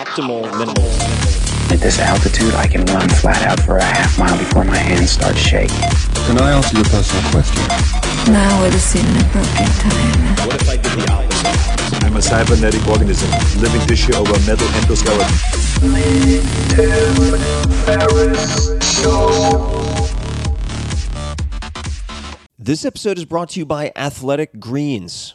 optimal minimal. At this altitude, I can run flat out for a half mile before my hands start shaking. Can I ask you a personal question? Now would seem an appropriate time. What if I did the opposite? I'm a cybernetic organism, living tissue over metal endoskeleton. This episode is brought to you by Athletic Greens.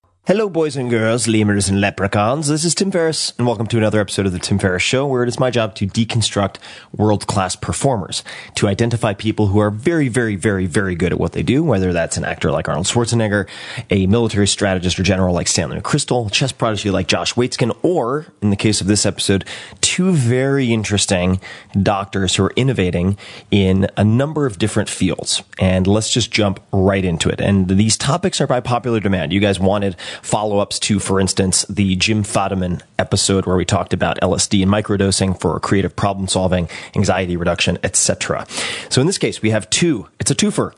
Hello, boys and girls, lemurs and leprechauns. This is Tim Ferriss, and welcome to another episode of the Tim Ferriss Show, where it is my job to deconstruct world-class performers, to identify people who are very, very, very, very good at what they do, whether that's an actor like Arnold Schwarzenegger, a military strategist or general like Stanley McChrystal, chess prodigy like Josh Waitzkin, or, in the case of this episode, two very interesting doctors who are innovating in a number of different fields. And let's just jump right into it. And these topics are by popular demand. You guys wanted follow ups to, for instance, the Jim Fadiman episode where we talked about LSD and microdosing for creative problem solving, anxiety reduction, etc. So in this case, we have two. It's a twofer.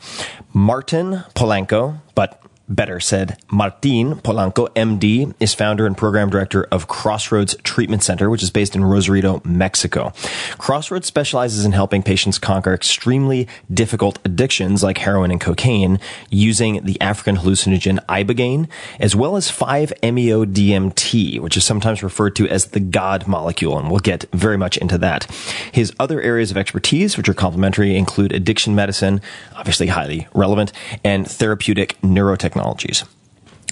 Martin Polanco, but better said, Martin Polanco, MD, is founder and program director of Crossroads Treatment Center, which is based in Rosarito, Mexico. Crossroads specializes in helping patients conquer extremely difficult addictions like heroin and cocaine using the African hallucinogen ibogaine, as well as 5-MeO-DMT, which is sometimes referred to as the God molecule, and we'll get very much into that. His other areas of expertise, which are complementary, include addiction medicine, obviously highly relevant, and therapeutic neurotechnologies.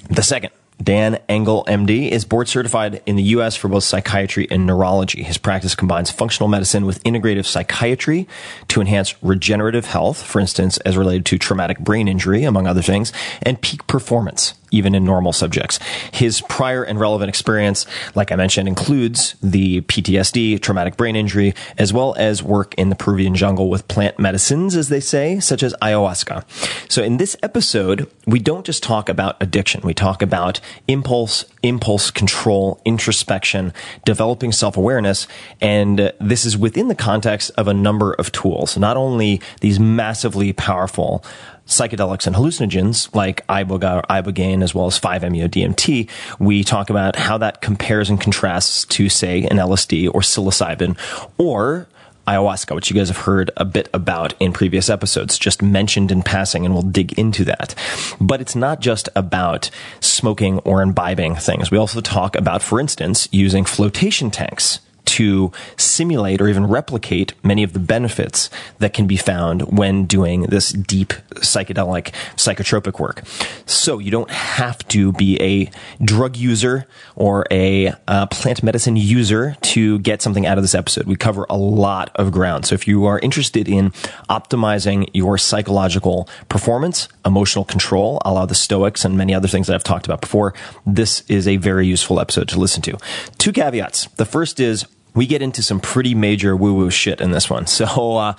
The second, Dan Engle, MD, is board certified in the U.S. for both psychiatry and neurology. His practice combines functional medicine with integrative psychiatry to enhance regenerative health, for instance, as related to traumatic brain injury, among other things, and peak performance even in normal subjects. His prior and relevant experience, like I mentioned, includes the PTSD, traumatic brain injury, as well as work in the Peruvian jungle with plant medicines, as they say, such as ayahuasca. So in this episode, we don't just talk about addiction. We talk about impulse, impulse control, introspection, developing self-awareness. And this is within the context of a number of tools, not only these massively powerful psychedelics and hallucinogens like iboga or ibogaine as well as 5-MeO-DMT, we talk about how that compares and contrasts to say an LSD or psilocybin or ayahuasca, which you guys have heard a bit about in previous episodes, just mentioned in passing, and we'll dig into that. But it's not just about smoking or imbibing things. We also talk about, for instance, using flotation tanks to simulate or even replicate many of the benefits that can be found when doing this deep psychedelic psychotropic work. So you don't have to be a drug user or a uh, plant medicine user to get something out of this episode. We cover a lot of ground. So if you are interested in optimizing your psychological performance, emotional control, a la the Stoics and many other things that I've talked about before, this is a very useful episode to listen to. Two caveats. The first is we get into some pretty major woo woo shit in this one. So, uh,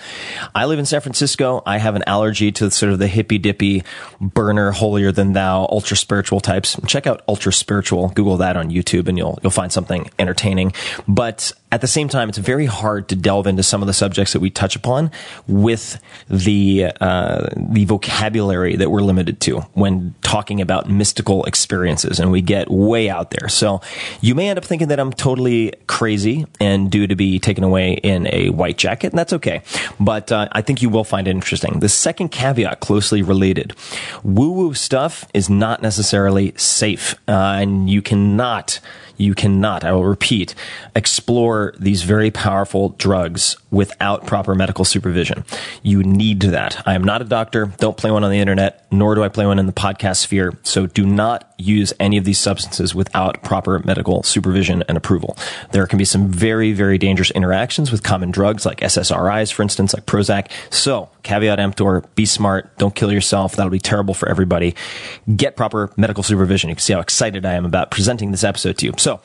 I live in San Francisco. I have an allergy to sort of the hippy dippy, burner, holier than thou, ultra spiritual types. Check out ultra spiritual. Google that on YouTube and you'll, you'll find something entertaining. But at the same time, it's very hard to delve into some of the subjects that we touch upon with the uh, the vocabulary that we're limited to when talking about mystical experiences, and we get way out there. So you may end up thinking that I'm totally crazy and due to be taken away in a white jacket, and that's okay. But uh, I think you will find it interesting. The second caveat, closely related, woo woo stuff is not necessarily safe, uh, and you cannot you cannot, I will repeat, explore these very powerful drugs without proper medical supervision. You need that. I am not a doctor. Don't play one on the internet, nor do I play one in the podcast sphere. So do not use any of these substances without proper medical supervision and approval. There can be some very, very dangerous interactions with common drugs like SSRIs, for instance, like Prozac. So caveat emptor, be smart. Don't kill yourself. That'll be terrible for everybody. Get proper medical supervision. You can see how excited I am about presenting this episode to you. So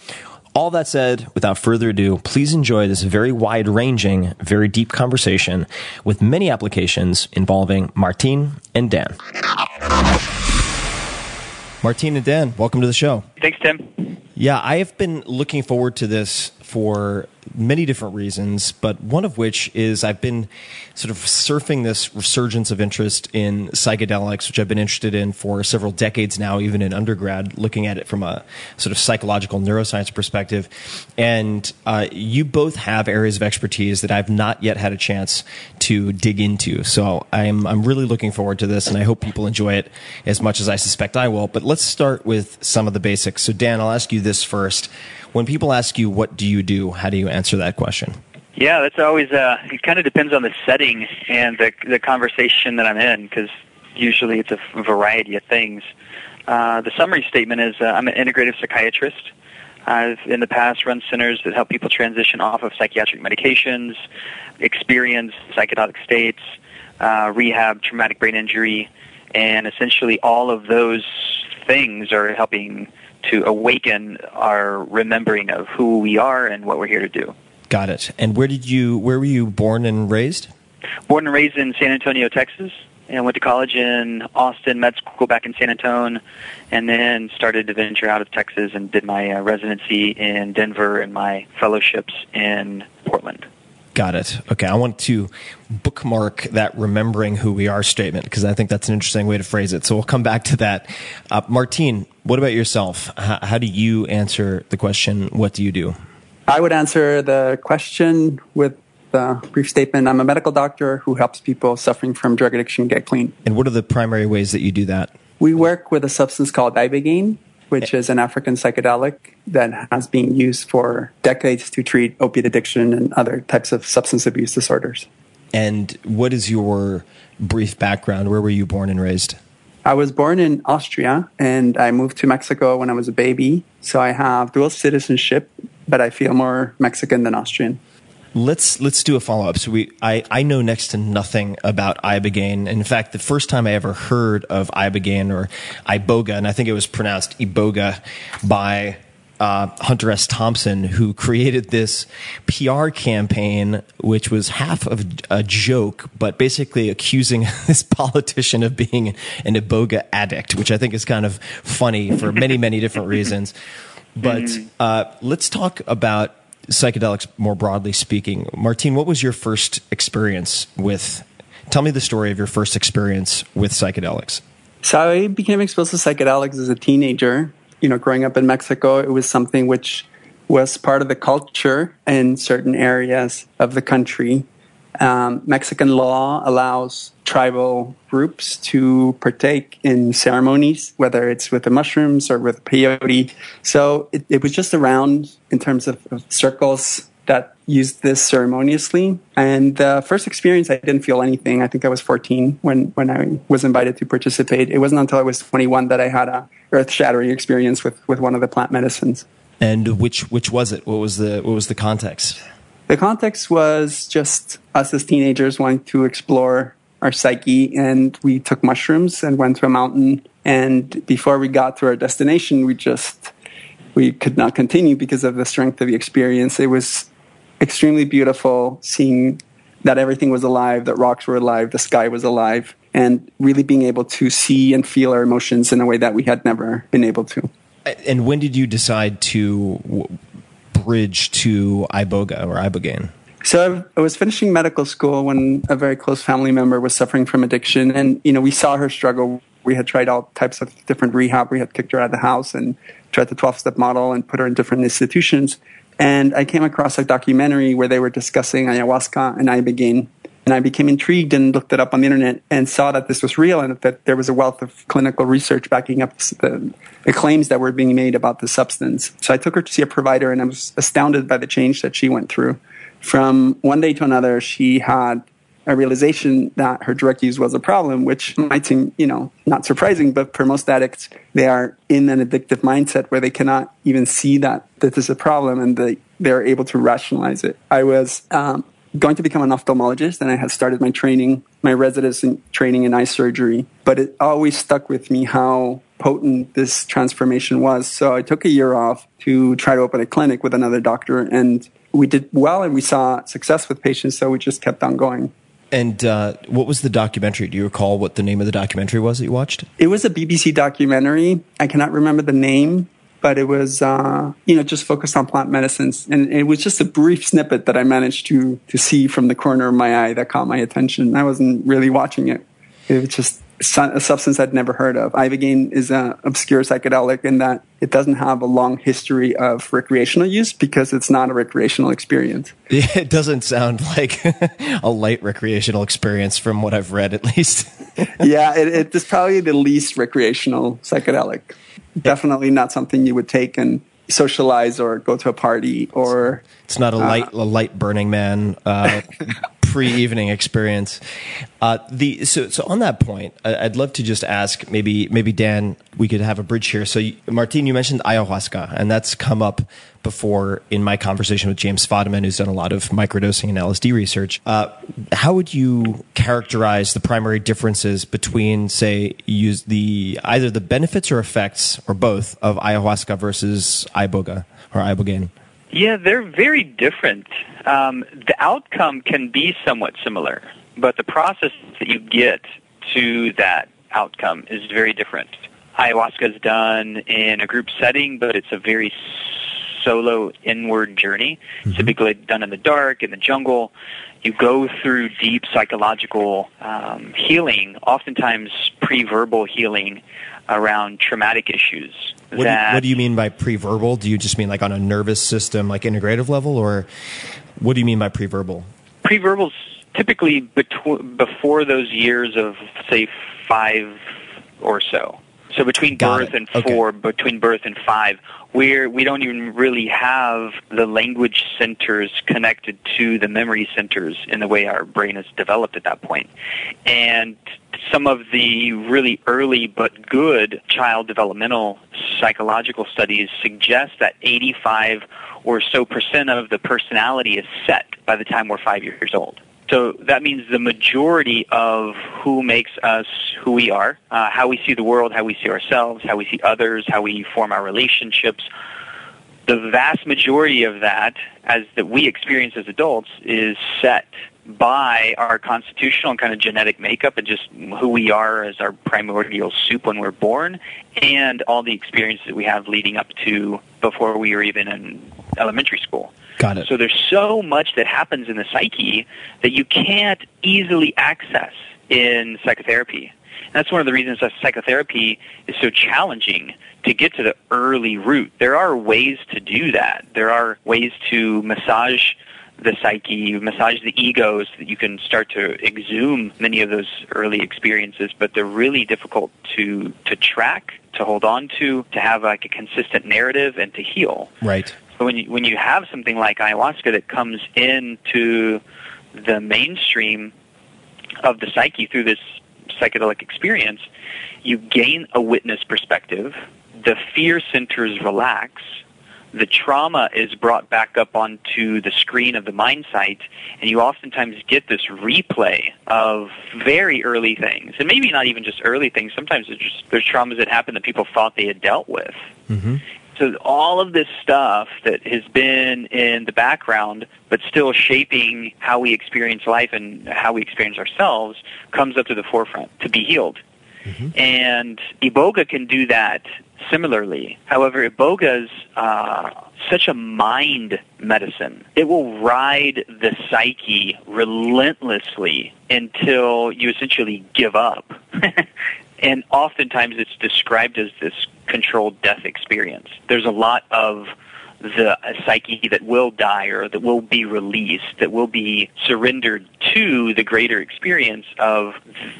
all that said, without further ado, please enjoy this very wide ranging, very deep conversation with many applications involving Martine and Dan. Martine and Dan, welcome to the show. Thanks, Tim. Yeah, I have been looking forward to this for many different reasons, but one of which is I've been sort of surfing this resurgence of interest in psychedelics, which I've been interested in for several decades now, even in undergrad, looking at it from a sort of psychological neuroscience perspective. And uh, you both have areas of expertise that I've not yet had a chance to dig into. So I'm I'm really looking forward to this, and I hope people enjoy it as much as I suspect I will. But let's start with some of the basics. So Dan, I'll ask you this first. When people ask you, "What do you do?" How do you answer that question? Yeah, that's always. Uh, it kind of depends on the setting and the the conversation that I'm in, because usually it's a variety of things. Uh, the summary statement is: uh, I'm an integrative psychiatrist. I've in the past run centers that help people transition off of psychiatric medications, experience psychedelic states, uh, rehab traumatic brain injury, and essentially all of those things are helping to awaken our remembering of who we are and what we're here to do. Got it. And where did you? Where were you born and raised? Born and raised in San Antonio, Texas, and went to college in Austin, med school back in San Antonio, and then started to venture out of Texas and did my uh, residency in Denver and my fellowships in Portland. Got it. Okay, I want to bookmark that remembering who we are statement because I think that's an interesting way to phrase it. So we'll come back to that. Uh, Martine, what about yourself? How, how do you answer the question, what do you do? I would answer the question with the brief statement I'm a medical doctor who helps people suffering from drug addiction get clean. And what are the primary ways that you do that? We work with a substance called ibogaine, which is an African psychedelic that has been used for decades to treat opiate addiction and other types of substance abuse disorders. And what is your brief background? Where were you born and raised? I was born in Austria and I moved to Mexico when I was a baby. So I have dual citizenship, but I feel more Mexican than Austrian. Let's let's do a follow up. So we I, I know next to nothing about ibogaine. In fact, the first time I ever heard of ibogaine or iboga, and I think it was pronounced iboga by uh, Hunter S. Thompson, who created this PR campaign, which was half of a joke, but basically accusing this politician of being an iboga addict, which I think is kind of funny for many, many different reasons. But uh, let's talk about psychedelics more broadly speaking. Martine, what was your first experience with? Tell me the story of your first experience with psychedelics. So I became exposed to psychedelics as a teenager. You know, growing up in Mexico, it was something which was part of the culture in certain areas of the country. Um, Mexican law allows tribal groups to partake in ceremonies, whether it's with the mushrooms or with peyote. So it, it was just around in terms of, of circles that used this ceremoniously. And the first experience, I didn't feel anything. I think I was 14 when, when I was invited to participate. It wasn't until I was 21 that I had a earth shattering experience with, with one of the plant medicines. And which which was it? What was the what was the context? The context was just us as teenagers wanting to explore our psyche, and we took mushrooms and went to a mountain. And before we got to our destination, we just we could not continue because of the strength of the experience. It was extremely beautiful seeing that everything was alive, that rocks were alive, the sky was alive, and really being able to see and feel our emotions in a way that we had never been able to. And when did you decide to w- bridge to iboga or ibogaine? So I was finishing medical school when a very close family member was suffering from addiction, and you know we saw her struggle. We had tried all types of different rehab. We had kicked her out of the house and tried the twelve-step model and put her in different institutions. And I came across a documentary where they were discussing ayahuasca and ibogaine, and I became intrigued and looked it up on the internet and saw that this was real and that there was a wealth of clinical research backing up the, the claims that were being made about the substance. So I took her to see a provider, and I was astounded by the change that she went through from one day to another, she had a realization that her drug use was a problem, which might seem, you know, not surprising, but for most addicts, they are in an addictive mindset where they cannot even see that this is a problem and they, they're able to rationalize it. I was um, going to become an ophthalmologist and I had started my training, my residency training in eye surgery, but it always stuck with me how potent this transformation was. So I took a year off to try to open a clinic with another doctor and we did well and we saw success with patients, so we just kept on going. And uh, what was the documentary? Do you recall what the name of the documentary was that you watched? It was a BBC documentary. I cannot remember the name, but it was uh, you know just focused on plant medicines, and it was just a brief snippet that I managed to to see from the corner of my eye that caught my attention. I wasn't really watching it; it was just a substance I'd never heard of. Ibogaine is an obscure psychedelic in that it doesn't have a long history of recreational use because it's not a recreational experience. It doesn't sound like a light recreational experience from what I've read, at least. yeah, it, it is probably the least recreational psychedelic. Definitely not something you would take and socialize or go to a party or. It's not a light, uh, a light Burning Man. Uh, pre-evening experience. Uh, the so so on that point, I'd love to just ask maybe maybe Dan, we could have a bridge here. So Martin, you mentioned ayahuasca, and that's come up before in my conversation with James Fadiman, who's done a lot of microdosing and LSD research. Uh, how would you characterize the primary differences between, say, use the either the benefits or effects or both of ayahuasca versus iboga or ibogaine? Yeah, they're very different. Um, the outcome can be somewhat similar, but the process that you get to that outcome is very different. Ayahuasca is done in a group setting, but it's a very solo inward journey, mm-hmm. typically done in the dark, in the jungle. You go through deep psychological um, healing, oftentimes pre-verbal healing around traumatic issues. What, do you, what do you mean by pre-verbal? Do you just mean like on a nervous system, like integrative level, or what do you mean by pre-verbal? Pre-verbals typically betw- before those years of say five or so. So between Got birth it. and four, okay. between birth and five, where we don't even really have the language centers connected to the memory centers in the way our brain is developed at that point. And some of the really early but good child developmental psychological studies suggest that 85 or so percent of the personality is set by the time we're five years old. So that means the majority of who makes us who we are, uh, how we see the world, how we see ourselves, how we see others, how we form our relationships, the vast majority of that, as that we experience as adults, is set by our constitutional and kind of genetic makeup and just who we are as our primordial soup when we're born, and all the experiences that we have leading up to before we were even in elementary school. Got it. So there's so much that happens in the psyche that you can't easily access in psychotherapy. And that's one of the reasons that psychotherapy is so challenging to get to the early root. There are ways to do that. There are ways to massage the psyche, massage the ego so that you can start to exhume many of those early experiences, but they're really difficult to, to track, to hold on to, to have like a consistent narrative and to heal. Right. But when you, when you have something like ayahuasca that comes into the mainstream of the psyche through this psychedelic experience, you gain a witness perspective. The fear centers relax. The trauma is brought back up onto the screen of the mind site, and you oftentimes get this replay of very early things, and maybe not even just early things. Sometimes it's just, there's traumas that happen that people thought they had dealt with. Mm-hmm. So all of this stuff that has been in the background, but still shaping how we experience life and how we experience ourselves, comes up to the forefront to be healed. And Iboga can do that similarly. However, Iboga's uh, such a mind medicine. It will ride the psyche relentlessly until you essentially give up. and oftentimes it's described as this controlled death experience. There's a lot of the uh, psyche that will die or that will be released, that will be surrendered to the greater experience of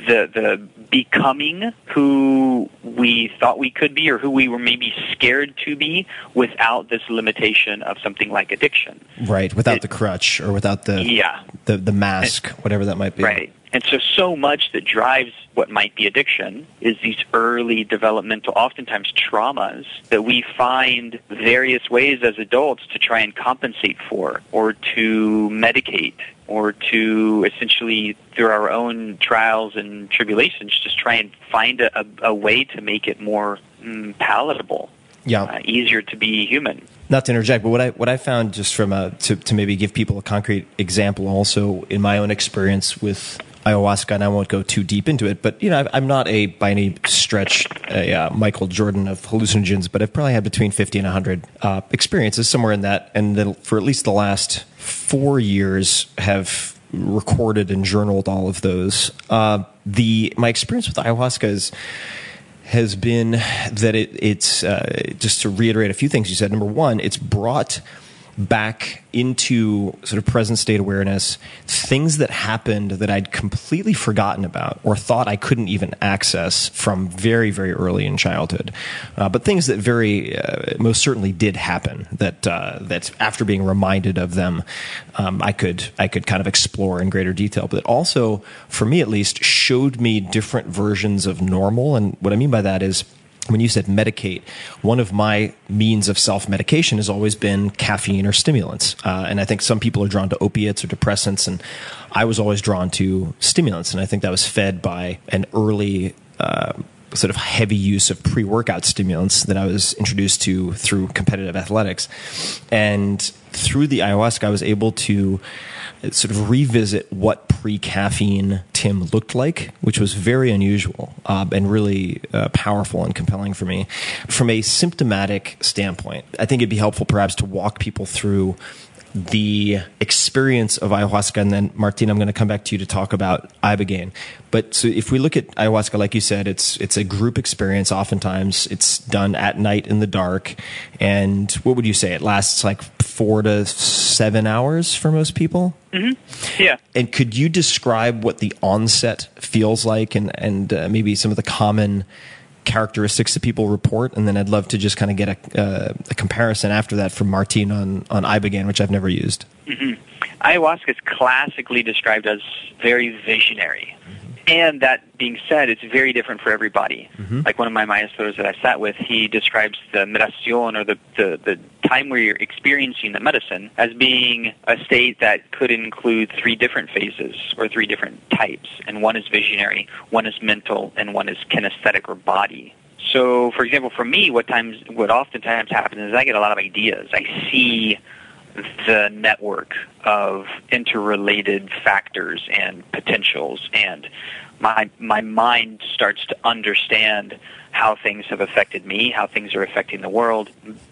the the becoming who we thought we could be or who we were maybe scared to be without this limitation of something like addiction. Right, without It- the crutch or without the Yeah. the, the mask, whatever that might be. Right. And so, so much that drives what might be addiction is these early developmental, oftentimes traumas that we find various ways as adults to try and compensate for or to medicate or to essentially, through our own trials and tribulations, just try and find a, a, a way to make it more mm, palatable, Yeah. uh, easier to be human. not to interject, but what I what I found just from a to, to maybe give people a concrete example, also in my own experience with ayahuasca, and I won't go too deep into it, but you know, I'm not a by any stretch a uh, Michael Jordan of hallucinogens, but I've probably had between fifty and hundred uh, experiences somewhere in that, and then for at least the last four years have recorded and journaled all of those. Uh, the my experience with ayahuasca is has been that it, it's uh, just to reiterate a few things you said. Number one, it's brought back into sort of present state awareness things that happened that I'd completely forgotten about or thought I couldn't even access from very, very early in childhood. Uh, but things that very uh, most certainly did happen that uh, that after being reminded of them, um, I could I could kind of explore in greater detail. But it also, for me at least, showed me different versions of normal. And what I mean by that is when you said medicate, one of my means of self medication has always been caffeine or stimulants. Uh, and I think some people are drawn to opiates or depressants, and I was always drawn to stimulants. And I think that was fed by an early. Uh, Sort of heavy use of pre workout stimulants that I was introduced to through competitive athletics. And through the ayahuasca, I was able to sort of revisit what pre caffeine Tim looked like, which was very unusual uh, and really uh, powerful and compelling for me. From a symptomatic standpoint, I think it'd be helpful perhaps to walk people through the experience of ayahuasca, and then Martina, I'm going to come back to you to talk about ibogaine. But so if we look at ayahuasca, like you said, it's it's a group experience. Oftentimes, it's done at night in the dark, and what would you say? It lasts like four to seven hours for most people. Yeah. And could you describe what the onset feels like, and and uh, maybe some of the common characteristics that people report? And then I'd love to just kind of get a, uh, a comparison after that from Martine on on ibogaine, which I've never used. ayahuasca is classically described as very visionary. And that being said, it's very different for everybody. Mm-hmm. Like one of my maestros that I sat with, he describes the meditación or the, the, the time where you're experiencing the medicine as being a state that could include three different phases or three different types. And one is visionary, one is mental, and one is kinesthetic or body. So, for example, for me, what times, what oftentimes happens is I get a lot of ideas. I see the network of interrelated factors and potentials. And my my mind starts to understand how things have affected me, how things are affecting the world,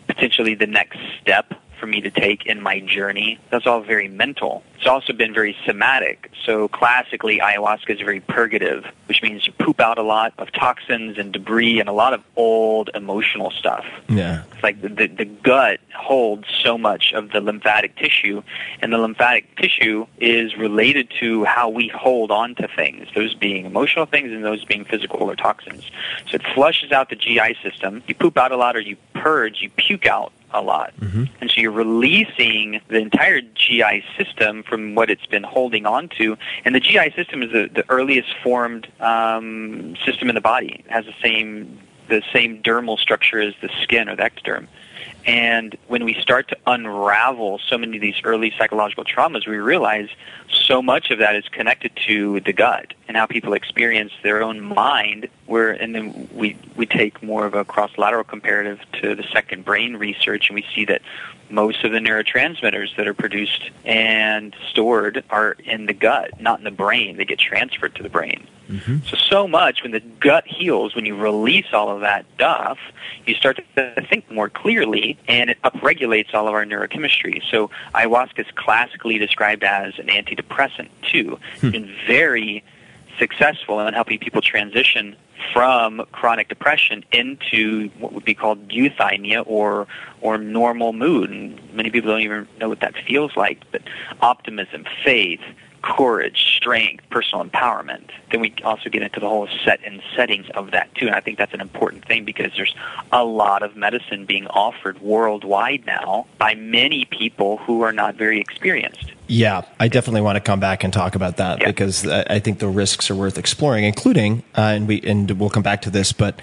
potentially the next step for me to take in my journey. That's all very mental. It's also been very somatic. So classically, ayahuasca is very purgative, which means you poop out a lot of toxins and debris and a lot of old emotional stuff. Yeah. It's like the, the, the gut holds so much of the lymphatic tissue, and the lymphatic tissue is related to how we hold on to things, those being emotional things and those being physical or toxins. So it flushes out the GI system. You poop out a lot or you purge, you puke out a lot. And so you're releasing the entire GI system from what it's been holding on to. And the GI system is the, the earliest formed um, system in the body. It has the same the same dermal structure as the skin or the ectoderm. And when we start to unravel so many of these early psychological traumas, we realize so much of that is connected to the gut and how people experience their own mind. Where and then we we take more of a cross-lateral comparative to the second brain research, and we see that most of the neurotransmitters that are produced and stored are in the gut, not in the brain. They get transferred to the brain. Mm-hmm. So, so much when the gut heals, when you release all of that stuff, you start to think more clearly and it upregulates all of our neurochemistry. So, ayahuasca is classically described as an antidepressant, too. Hmm. It's been very successful in helping people transition from chronic depression into what would be called euthymia or or normal mood. And many people don't even know what that feels like, but optimism, faith, courage, strength, personal empowerment. Then we also get into the whole set and settings of that too. And I think that's an important thing because there's a lot of medicine being offered worldwide now by many people who are not very experienced. Yeah, I definitely want to come back and talk about that Yeah. because I think the risks are worth exploring, including uh, and we and we'll come back to this. But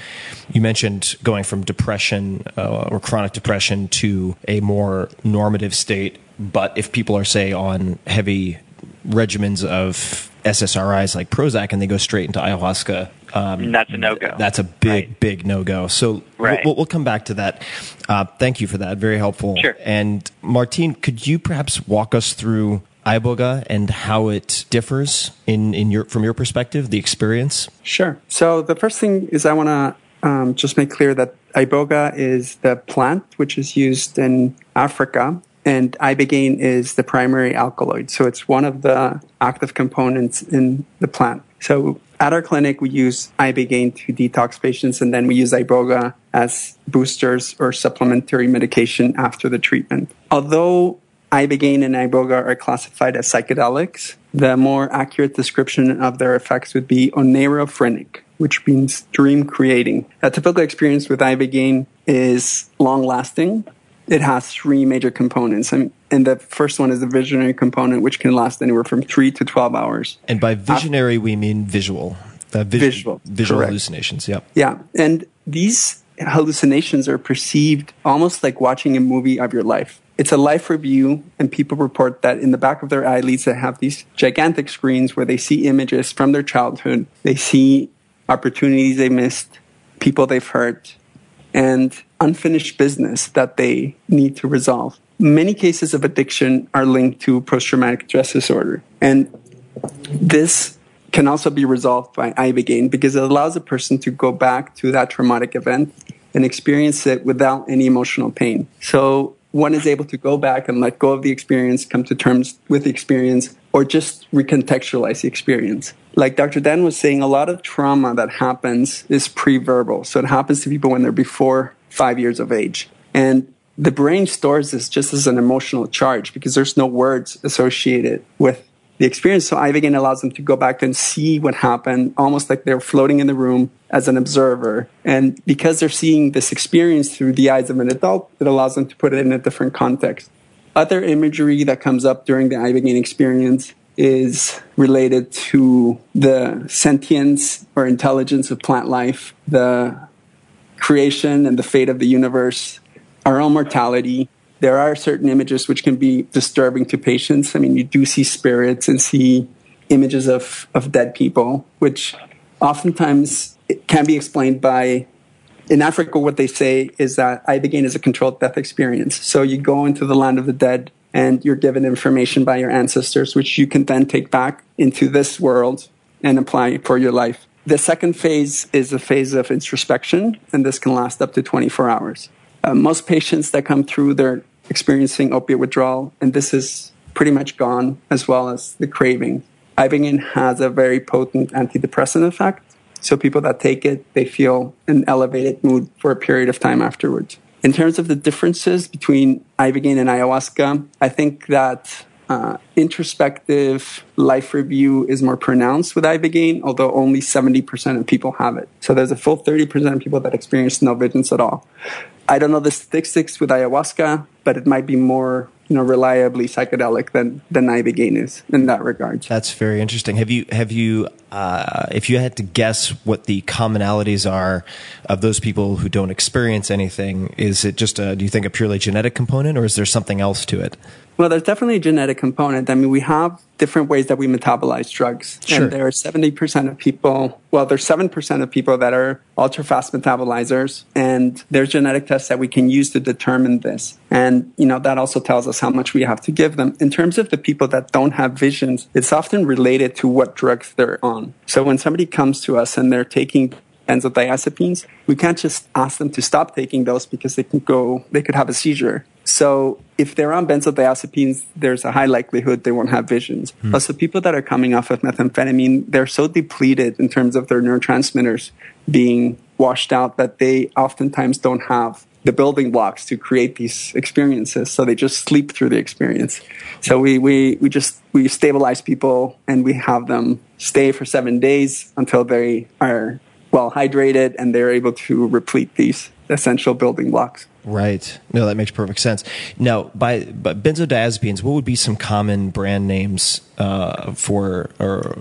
you mentioned going from depression uh, or chronic depression to a more normative state. But if people are say on heavy regimens of SSRIs like Prozac and they go straight into ayahuasca, um, that's a no-go. That's a big, Right. big no go. So Right. we'll, we'll come back to that. Uh, thank you for that. Very helpful. Sure. And Martine, could you perhaps walk us through iboga and how it differs in, in your from your perspective, the experience? Sure. So the first thing is I want to um, just make clear that iboga is the plant which is used in Africa, and ibogaine is the primary alkaloid. So it's one of the active components in the plant. So at our clinic, we use ibogaine to detox patients, and then we use iboga as boosters or supplementary medication after the treatment. Although ibogaine and iboga are classified as psychedelics. The more accurate description of their effects would be oneirophrenic, which means dream creating. A typical experience with ibogaine is long lasting. It has three major components, and, and the first one is the visionary component, which can last anywhere from three to 12 hours. And by visionary, we mean visual. Uh, vis- Visual, Visual correct. hallucinations. Yep. Yeah. And these hallucinations are perceived almost like watching a movie of your life. It's a life review, and people report that in the back of their eyelids, they have these gigantic screens where they see images from their childhood. They see opportunities they missed, people they've hurt, and unfinished business that they need to resolve. Many cases of addiction are linked to post traumatic stress disorder. And this can also be resolved by ibogaine because it allows a person to go back to that traumatic event and experience it without any emotional pain. So one is able to go back and let go of the experience, come to terms with the experience, or just recontextualize the experience. Like Dr. Dan was saying, a lot of trauma that happens is pre-verbal. So it happens to people when they're before five years of age. And the brain stores this just as an emotional charge because there's no words associated with the experience. So Ibogaine allows them to go back and see what happened, almost like they're floating in the room as an observer. And because they're seeing this experience through the eyes of an adult, it allows them to put it in a different context. Other imagery that comes up during the Ibogaine experience is related to the sentience or intelligence of plant life, the creation and the fate of the universe, our own mortality. There are certain images which can be disturbing to patients. I mean, you do see spirits and see images of, of dead people, which oftentimes can be explained by in Africa, what they say is that Ibogaine is a controlled death experience. So you go into the land of the dead and you're given information by your ancestors, which you can then take back into this world and apply for your life. The second phase is a phase of introspection, and this can last up to 24 hours. Uh, most patients that come through, they're experiencing opiate withdrawal, and this is pretty much gone, as well as the craving. Ibogaine has a very potent antidepressant effect, so people that take it, they feel an elevated mood for a period of time afterwards. In terms of the differences between ibogaine and ayahuasca, I think that uh, introspective life review is more pronounced with ibogaine, although only 70% of people have it. So there's a full 30% of people that experience no visions at all. I don't know the statistics with ayahuasca, but it might be more you know reliably psychedelic than than ibogaine is in that regard. That's very interesting. Have you have you uh, if you had to guess what the commonalities are of those people who don't experience anything, is it just a, do you think a purely genetic component, or is there something else to it? Well, there's definitely a genetic component. I mean, we have different ways that we metabolize drugs. Sure. And there are 70% of people, well, there's 7% of people that are ultra fast metabolizers. And there's genetic tests that we can use to determine this. And, you know, that also tells us how much we have to give them. In terms of the people that don't have visions, it's often related to what drugs they're on. So when somebody comes to us and they're taking benzodiazepines, we can't just ask them to stop taking those because they can go, they could have a seizure. So if they're on benzodiazepines, there's a high likelihood they won't have visions. Hmm. Also, people that are coming off of methamphetamine, they're so depleted in terms of their neurotransmitters being washed out that they oftentimes don't have the building blocks to create these experiences. So they just sleep through the experience. So we, we, we just, we stabilize people and we have them stay for seven days until they are well hydrated and they're able to replete these essential building blocks. Right. No, that makes perfect sense. Now, by, by benzodiazepines, what would be some common brand names uh, for or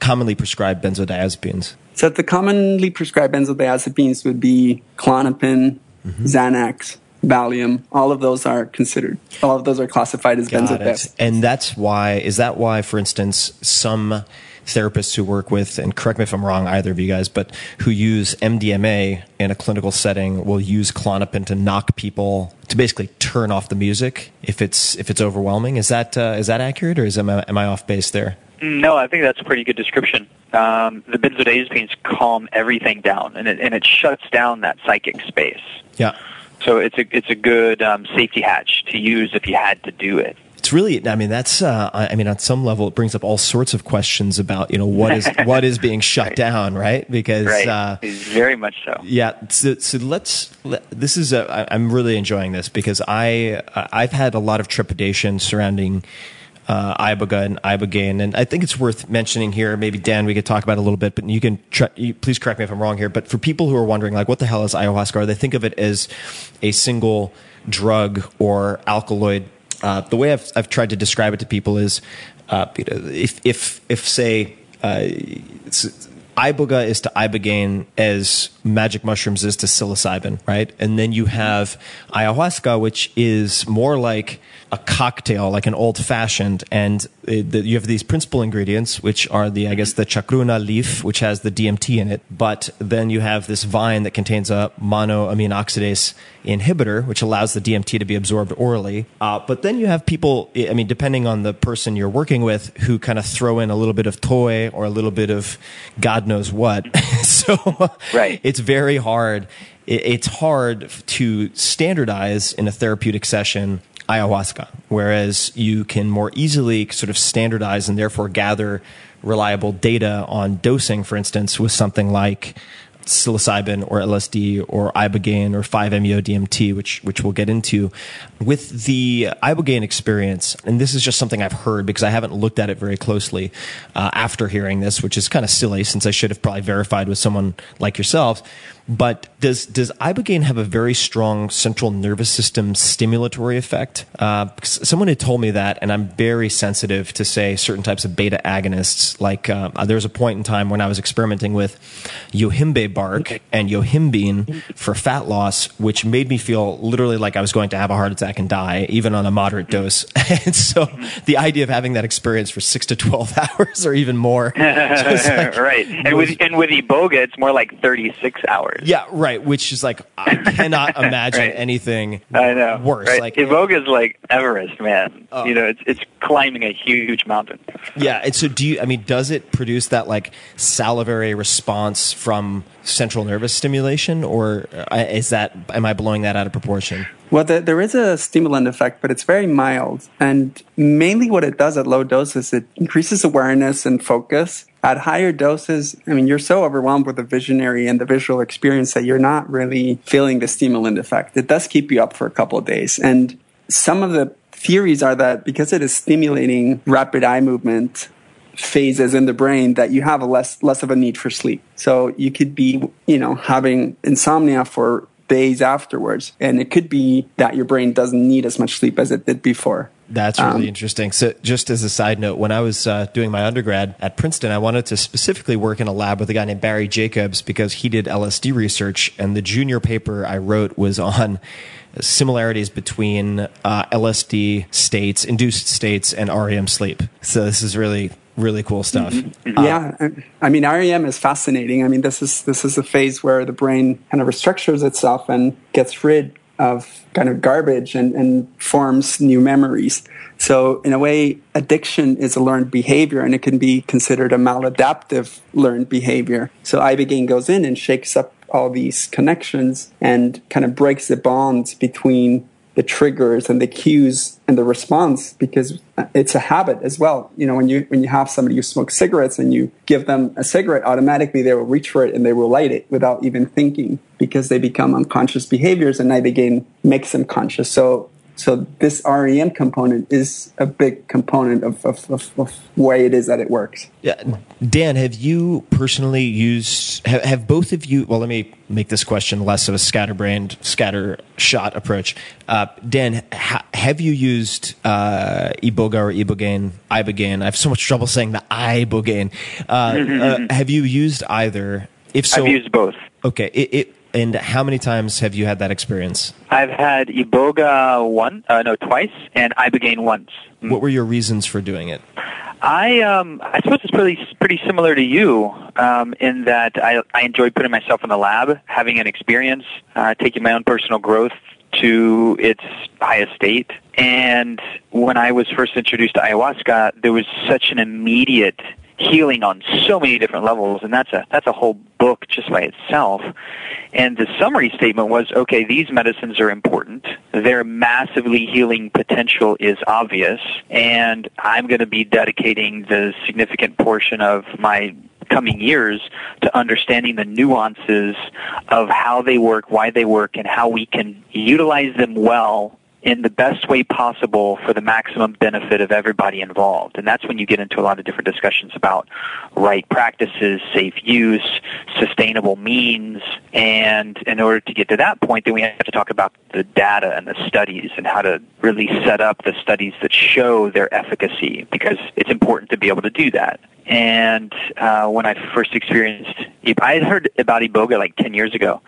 commonly prescribed benzodiazepines? So the commonly prescribed benzodiazepines would be Klonopin, Mm-hmm. Xanax, Valium. All of those are considered. All of those are classified as Got it. benzodiazepines. And that's why, is that why, for instance, some therapists who work with, and correct me if I'm wrong, either of you guys, but who use MDMA in a clinical setting will use Klonopin to knock people to basically turn off the music if it's if it's overwhelming. Is that uh, is that accurate, or is am I, am I off base there? No, I think that's a pretty good description. Um, the benzodiazepines calm everything down, and it, and it shuts down that psychic space. Yeah. So it's a it's a good um, safety hatch to use if you had to do it. It's really, I mean, that's, uh, I mean, on some level, it brings up all sorts of questions about, you know, what is what is being shut down, right? Because, Right, uh, very much so. Yeah, so, so let's. Let, this is. A, I, I'm really enjoying this because I I've had a lot of trepidation surrounding uh, iboga and ibogaine, and I think it's worth mentioning here. Maybe Dan, we could talk about it a little bit, but you can tr- you, please correct me if I'm wrong here. But for people who are wondering, like, what the hell is ayahuasca? Or they think of it as a single drug or alkaloid. Uh, the way I've I've tried to describe it to people is, uh, if if if say. Uh, iboga is to ibogaine as magic mushrooms is to psilocybin, right? And then you have ayahuasca, which is more like a cocktail, like an old fashioned, and it, the, you have these principal ingredients, which are the, I guess, the chacruna leaf, which has the DMT in it, but then you have this vine that contains a monoamine oxidase inhibitor, which allows the DMT to be absorbed orally. Uh, but then you have people, I mean, depending on the person you're working with, who kind of throw in a little bit of toé or a little bit of God knows what. so Right. it's very hard. It's hard to standardize in a therapeutic session ayahuasca, whereas you can more easily sort of standardize and therefore gather reliable data on dosing, for instance, with something like psilocybin or LSD or ibogaine or 5-MeO-DMT, which which we'll get into. With the ibogaine experience, and this is just something I've heard because I haven't looked at it very closely uh, after hearing this, which is kind of silly since I should have probably verified with someone like yourselves. But does does ibogaine have a very strong central nervous system stimulatory effect? Uh, because someone had told me that, and I'm very sensitive to say certain types of beta agonists. Like uh, there was a point in time when I was experimenting with yohimbe bark and yohimbine for fat loss, which made me feel literally like I was going to have a heart attack and die, even on a moderate dose. and so the idea of having that experience for six to twelve hours or even more, like- right. And with and with Iboga, it's more like 36 hours. Yeah, right. Which is like I cannot imagine Right. anything I know. worse. Right? Like Iboga is like Everest, man. Oh. You know, it's it's climbing a huge mountain. Yeah, and so do you? I mean, does it produce that like salivary response from central nervous stimulation, or uh, is that am I blowing that out of proportion? Well, the, there is a stimulant effect, but it's very mild. And mainly what it does at low doses, it increases awareness and focus. At higher doses, I mean, you're so overwhelmed with the visionary and the visual experience that you're not really feeling the stimulant effect. It does keep you up for a couple of days. And some of the theories are that because it is stimulating rapid eye movement phases in the brain that you have a less less of a need for sleep. So you could be, you know, having insomnia for days afterwards and it could be that your brain doesn't need as much sleep as it did before. That's really Um, interesting. So, just as a side note, when I was uh, doing my undergrad at Princeton, I wanted to specifically work in a lab with a guy named Barry Jacobs because he did LSD research, and the junior paper I wrote was on similarities between uh, LSD states, induced states, and REM sleep. So, this is really, really cool stuff. Mm-hmm. Uh, yeah, I mean REM is fascinating. I mean this is this is a phase where the brain kind of restructures itself and gets rid of kind of garbage and, and forms new memories. So in a way, addiction is a learned behavior and it can be considered a maladaptive learned behavior. So ibogaine goes in and shakes up all these connections and kind of breaks the bonds between the triggers and the cues and the response because it's a habit as well. You know, when you when you have somebody who smokes cigarettes and you give them a cigarette, automatically they will reach for it and they will light it without even thinking because they become unconscious behaviors and ibogaine makes them conscious. So so this REM component is a big component of, of, of, of way it is that it works. Yeah, Dan, have you personally used? Have, have both of you? Well, let me make this question less of a scatterbrained, scatter shot approach. Uh, Dan, ha, have you used uh, iboga or ibogaine? Ibogaine. I have so much trouble saying the ibogaine. Uh, uh, have you used either? If so, I've used both. Okay. It, it, and how many times have you had that experience? I've had Iboga one, uh, no, twice, and Ibogaine once. What were your reasons for doing it? I um I suppose it's pretty pretty similar to you um, in that I I enjoy putting myself in the lab, having an experience, uh, taking my own personal growth to its highest state. And when I was first introduced to ayahuasca, there was such an immediate healing on so many different levels and that's a that's a whole book just by itself. And the summary statement was okay these medicines are important. Their massively healing potential is obvious and i'm going to be dedicating the significant portion of my coming years to understanding the nuances of how they work why they work and how we can utilize them well in the best way possible for the maximum benefit of everybody involved. And that's when you get into a lot of different discussions about right practices, safe use, sustainable means. And in order to get to that point, then we have to talk about the data and the studies and how to really set up the studies that show their efficacy because it's important to be able to do that. And uh, when I first experienced, I had heard about Iboga like 10 years ago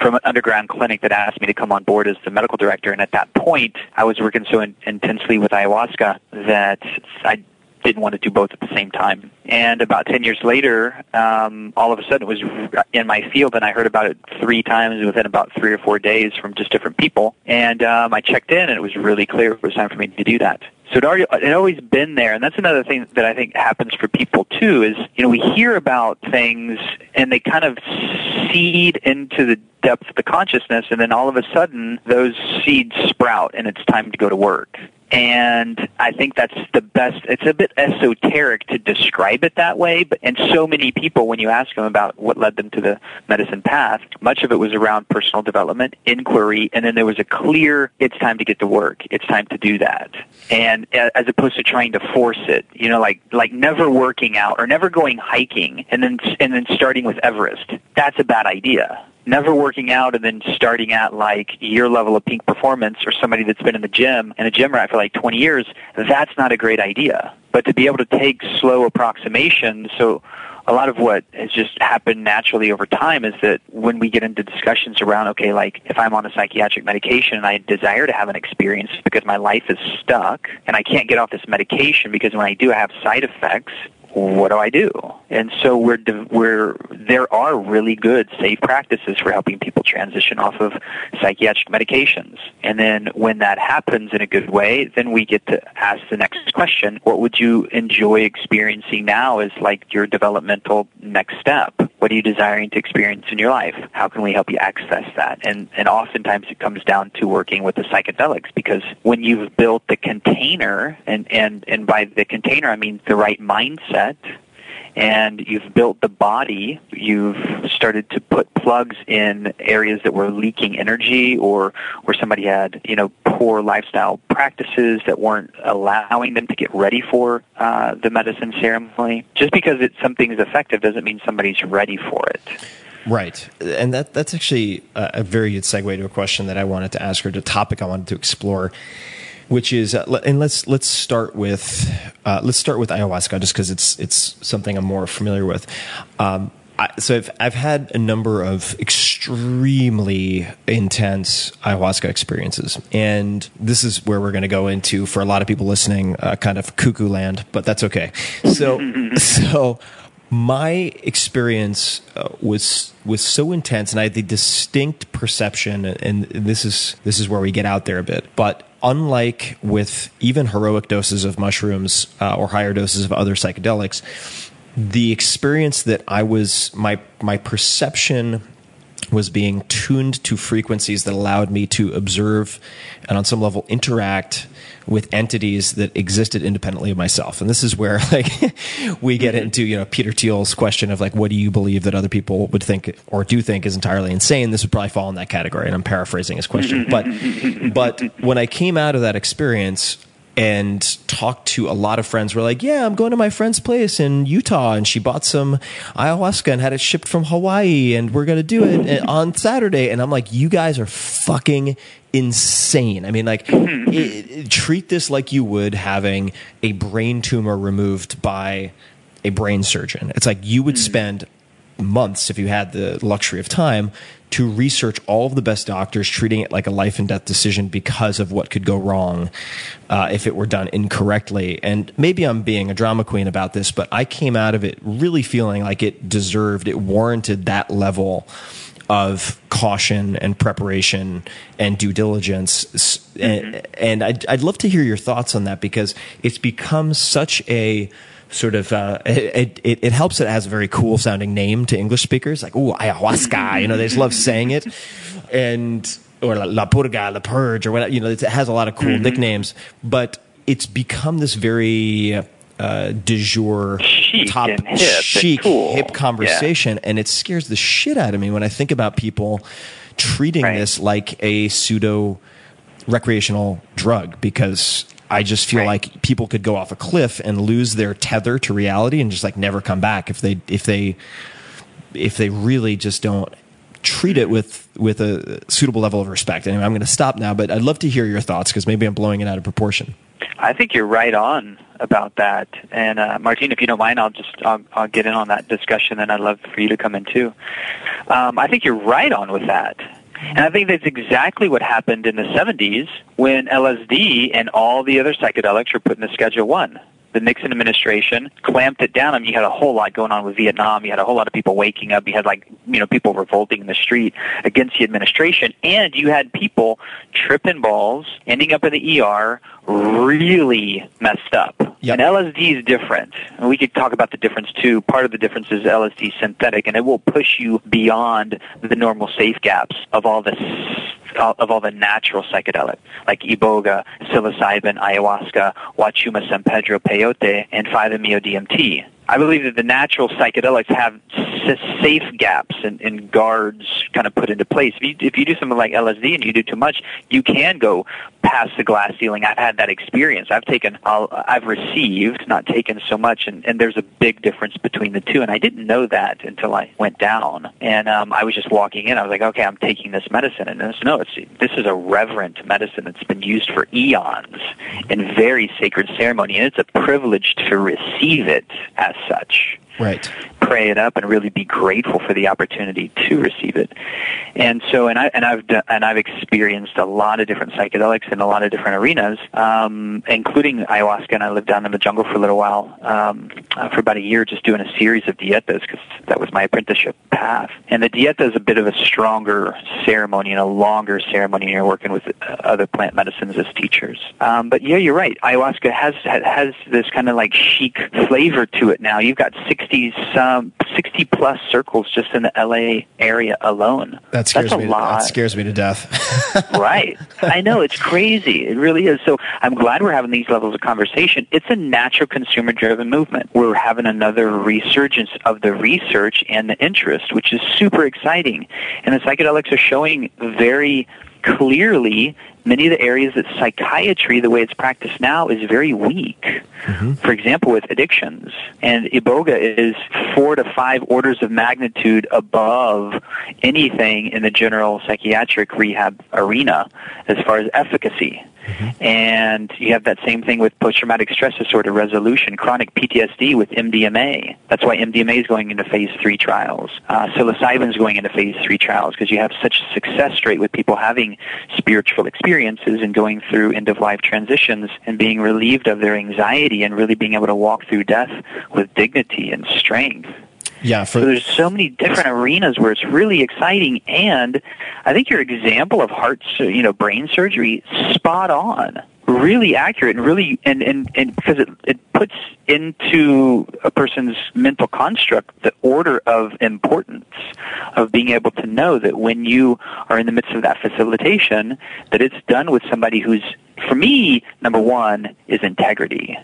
from an underground clinic that asked me to come on board as the medical director. And at that point, I was working so in- intensely with ayahuasca that I didn't want to do both at the same time. And about 10 years later, um, all of a sudden it was in my field and I heard about it three times within about three or four days from just different people. And um, I checked in and it was really clear it was time for me to do that. So it already it always been there, and that's another thing that I think happens for people too. Is you know we hear about things and they kind of seed into the depth of the consciousness, and then all of a sudden those seeds sprout, and it's time to go to work. And I think that's the best. It's a bit esoteric to describe it that way, but and so many people, when you ask them about what led them to the medicine path, much of it was around personal development, inquiry, and then there was a clear, it's time to get to work. It's time to do that. And uh, as opposed to trying to force it, you know, like like never working out or never going hiking, and then and then starting with Everest. That's a bad idea never working out and then starting at like your level of peak performance or somebody that's been in the gym and a gym rat for like 20 years, that's not a great idea. But to be able to take slow approximations, so a lot of what has just happened naturally over time is that when we get into discussions around, okay, like if I'm on a psychiatric medication and I desire to have an experience because my life is stuck and I can't get off this medication because when I do I have side effects, what do I do? And so we're we're there are really good safe practices for helping people transition off of psychiatric medications. And then when that happens in a good way, then we get to ask the next question, what would you enjoy experiencing now as like your developmental next step? What are you desiring to experience in your life? How can we help you access that? And and oftentimes it comes down to working with the psychedelics because when you've built the container and and and by the container I mean the right mindset and you've built the body. You've started to put plugs in areas that were leaking energy, or where somebody had you know poor lifestyle practices that weren't allowing them to get ready for uh, the medicine ceremony. Just because it's something is effective doesn't mean somebody's ready for it. Right, and that that's actually a, very good segue to a question that I wanted to ask her, the topic I wanted to explore, which is, uh, and let's let's start with uh, let's start with ayahuasca, just because it's it's something I'm more familiar with. Um, I, so I've I've had a number of extremely intense ayahuasca experiences, and this is where we're going to go into for a lot of people listening, uh, kind of cuckoo land, but that's okay. So so my experience uh, was was so intense, and I had the distinct perception, and this is this is where we get out there a bit. But unlike with even heroic doses of mushrooms uh, or higher doses of other psychedelics, the experience that I was my my perception was being tuned to frequencies that allowed me to observe and on some level interact with entities that existed independently of myself. And this is where like we get mm-hmm. into, you know, Peter Thiel's question of like what do you believe that other people would think or do think is entirely insane? This would probably fall in that category and I'm paraphrasing his question. Mm-hmm. but but when I came out of that experience and talked to a lot of friends. We're like, yeah, I'm going to my friend's place in Utah, and she bought some ayahuasca and had it shipped from Hawaii, and we're going to do it on Saturday. And I'm like, you guys are fucking insane. I mean, like, it, it- treat this like you would having a brain tumor removed by a brain surgeon. It's like you would hmm. spend months if you had the luxury of time to research all of the best doctors treating it like a life and death decision because of what could go wrong uh, if it were done incorrectly. And maybe i'm being a drama queen about this but i came out of it really feeling like it deserved it warranted that level of caution and preparation and due diligence. S- and, and I'd, I'd love to hear your thoughts on that because it's become such a sort of uh, it, it, it helps it has a very cool sounding name to English speakers like ooh ayahuasca you know they just love saying it and or la, la purga la purge or whatever you know it has a lot of cool nicknames but it's become this very uh, de jour Chic top hip chic cool. hip conversation and it scares the shit out of me when I think about people treating Right. this like a pseudo recreational drug because I just feel Right. like people could go off a cliff and lose their tether to reality and just like never come back if they if they if they really just don't treat it with with a suitable level of respect. Anyway, I'm going to stop now, but I'd love to hear your thoughts because maybe I'm blowing it out of proportion. I think you're right on about that. And uh, Martine, if you don't mind, I'll just I'll, I'll get in on that discussion, and I'd love for you to come in too. Um, I think you're right on with that. And I think that's exactly what happened in the 70s when LSD and all the other psychedelics were put into Schedule 1. The Nixon administration clamped it down. I mean, you had a whole lot going on with Vietnam. You had a whole lot of people waking up. You had like, you know, people revolting in the street against the administration. And you had people tripping balls, ending up in the ER, really messed up. Yep. And LSD is different. And we could talk about the difference too. Part of the difference is LSD is synthetic, and it will push you beyond the normal safe gaps of all the uh, of all the natural psychedelic, like iboga, psilocybin, ayahuasca, huachuma, San Pedro, peyote, and 5-MeO-DMT. I believe that the natural psychedelics have safe gaps and, and guards kind of put into place. If you, if you do something like LSD and you do too much, you can go past the glass ceiling. I've had that experience. I've taken, I'll, I've received, not taken so much, and, and there's a big difference between the two. And I didn't know that until I went down. And um, I was just walking in. I was like, okay, I'm taking this medicine, and this, no, it's this is a reverent medicine that's been used for eons in very sacred ceremony, and it's a privilege to receive it as such Right. Pray it up and really be grateful for the opportunity to receive it. And so, and I and I've done, and I've experienced a lot of different psychedelics in a lot of different arenas, um, including ayahuasca. And I lived down in the jungle for a little while, um, uh, for about a year, just doing a series of dietas because that was my apprenticeship path. And the dieta is a bit of a stronger ceremony and a longer ceremony. And you're working with uh, other plant medicines as teachers. Um, but yeah, you're right. Ayahuasca has has this kind of like chic flavor to it now. You've got 60 some um, 60 plus circles just in the LA area alone. That scares That's a me. lot. That scares me to death. right. I know it's crazy. It really is. So I'm glad we're having these levels of conversation. It's a natural consumer driven movement. We're having another resurgence of the research and the interest, which is super exciting. And the psychedelics are showing very clearly many of the areas that psychiatry, the way it's practiced now, is very weak. Mm-hmm. For example, with addictions. And Iboga is four to five orders of magnitude above anything in the general psychiatric rehab arena as far as efficacy. And you have that same thing with post-traumatic stress disorder resolution, chronic PTSD with MDMA. That's why MDMA is going into phase three trials. Uh, psilocybin is going into phase three trials because you have such a success rate with people having spiritual experiences and going through end-of-life transitions and being relieved of their anxiety and really being able to walk through death with dignity and strength. Yeah, for So there's so many different arenas where it's really exciting, and I think your example of heart, you know, brain surgery, spot on, really accurate, and really, and and and because it it puts into a person's mental construct the order of importance of being able to know that when you are in the midst of that facilitation, that it's done with somebody who's, for me, number one is integrity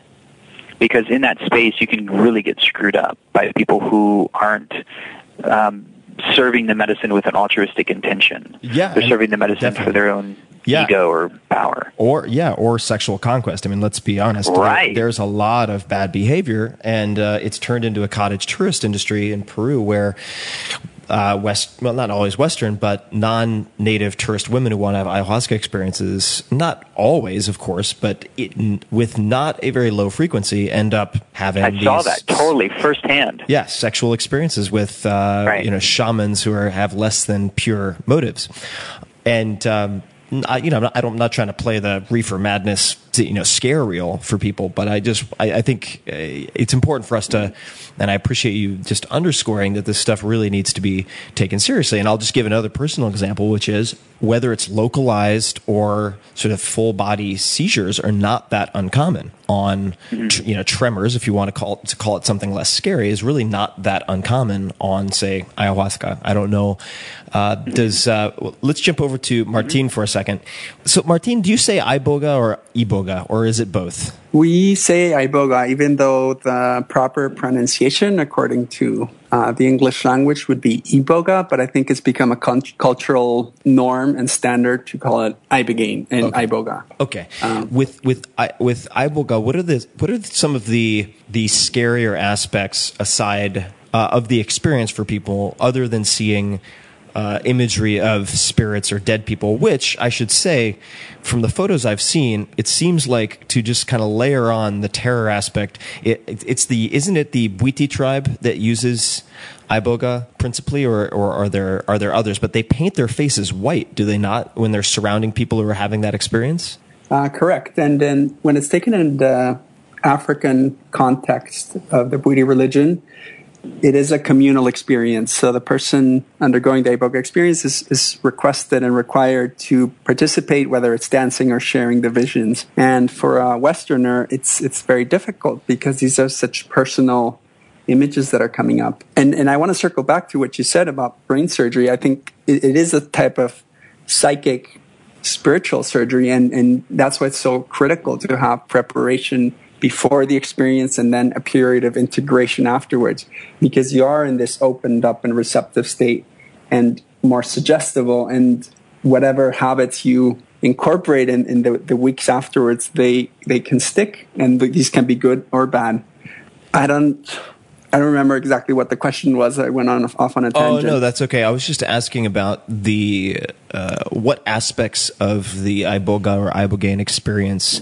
because in that space you can really get screwed up by people who aren't um, serving the medicine with an altruistic intention. Yeah, they're serving the medicine definitely. for their own Yeah. ego or power. or yeah, or sexual conquest. I mean, let's be honest. There- Right. there's a lot of bad behavior, and uh, it's turned into a cottage tourist industry in Peru where. Uh, West, well, not always Western, but non-native tourist women who want to have ayahuasca experiences, not always, of course, but it, with not a very low frequency, end up having. I saw that totally firsthand. yeah, sexual experiences with uh, Right. you know shamans who are have less than pure motives, and um, I, you know I don't, I'm not trying to play the reefer madness to, you know scare real for people, but I just I, I think uh, it's important for us to, and I appreciate you just underscoring that this stuff really needs to be taken seriously. And I'll just give another personal example, which is whether it's localized or sort of full body seizures are not that uncommon on you know tremors if you want to call it, to call it something less scary is really not that uncommon on say ayahuasca. I don't know uh, does uh, let's jump over to martin for a second. So martin do you say iboga or iboga or is it both We say iboga, even though the proper pronunciation, according to uh, the English language, would be iboga, but I think it's become a cul- cultural norm and standard to call it ibogaine and iboga. Okay. with with I- with iboga, what are the what are some of the the scarier aspects aside uh, of the experience for people, other than seeing uh, imagery of spirits or dead people? Which I should say, from the photos I've seen, it seems like to just kind of layer on the terror aspect. It, it, it's the isn't it the Bwiti tribe that uses iboga principally, or, or are there are there others? But they paint their faces white, do they not, when they're surrounding people who are having that experience? Uh, correct. And then when it's taken in the African context of the Bwiti religion, it is a communal experience. So the person undergoing the Iboga experience is, is requested and required to participate, whether it's dancing or sharing the visions. And for a Westerner, it's it's very difficult because these are such personal images that are coming up. And and I want to circle back to what you said about brain surgery. I think it, it is a type of psychic spiritual surgery and, and that's why it's so critical to have preparation before the experience and then a period of integration afterwards because you are in this opened up and receptive state and more suggestible and whatever habits you incorporate in, in the, the weeks afterwards they they can stick and these can be good or bad i don't i don't remember exactly what the question was i went on off on a tangent. Oh no, that's okay. I was just asking about the uh, what aspects of the iboga or ibogaine experience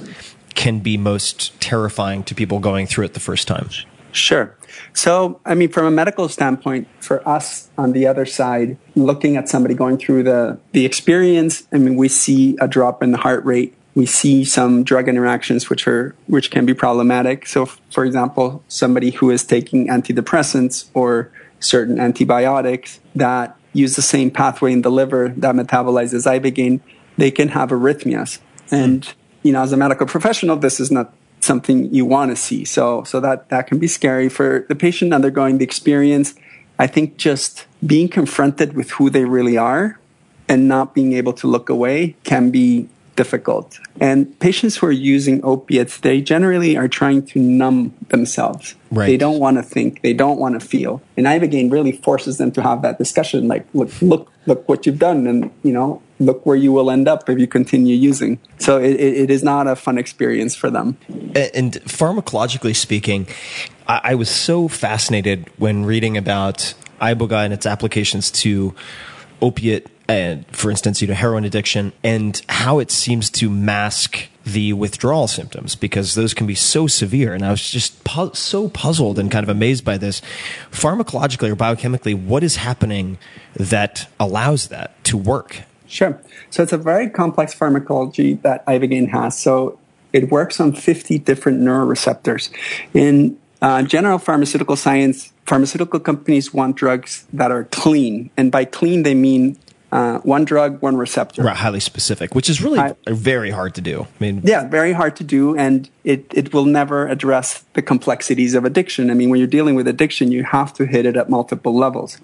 can be most terrifying to people going through it the first time. Sure. So, I mean, from a medical standpoint, for us on the other side, looking at somebody going through the, the experience, I mean, we see a drop in the heart rate. We see some drug interactions which are which can be problematic. So, for example, somebody who is taking antidepressants or certain antibiotics that use the same pathway in the liver that metabolizes ibogaine, they can have arrhythmias. And you know, as a medical professional, this is not something you want to see. So, so that, that can be scary for the patient undergoing the experience. I think just being confronted with who they really are and not being able to look away can be difficult. And patients who are using opiates, they generally are trying to numb themselves. Right. They don't want to think. They don't want to feel. And Ibogaine really forces them to have that discussion. Like, look, look, look what you've done, and you know, look where you will end up if you continue using. So it, it, is not a fun experience for them. And pharmacologically speaking, I, I was so fascinated when reading about iboga and its applications to opiate and for instance, you know, heroin addiction and how it seems to mask the withdrawal symptoms because those can be so severe. And I was just pu- so puzzled and kind of amazed by this. Pharmacologically or biochemically, what is happening that allows that to work? Sure. So it's a very complex pharmacology that Ibogaine has. So it works on 50 different neuroreceptors. In uh, general pharmaceutical science, pharmaceutical companies want drugs that are clean. And by clean, they mean uh, one drug, one receptor. Right, highly specific, which is really very hard to do. I mean, yeah, very hard to do, and it, it will never address the complexities of addiction. I mean, when you're dealing with addiction, you have to hit it at multiple levels.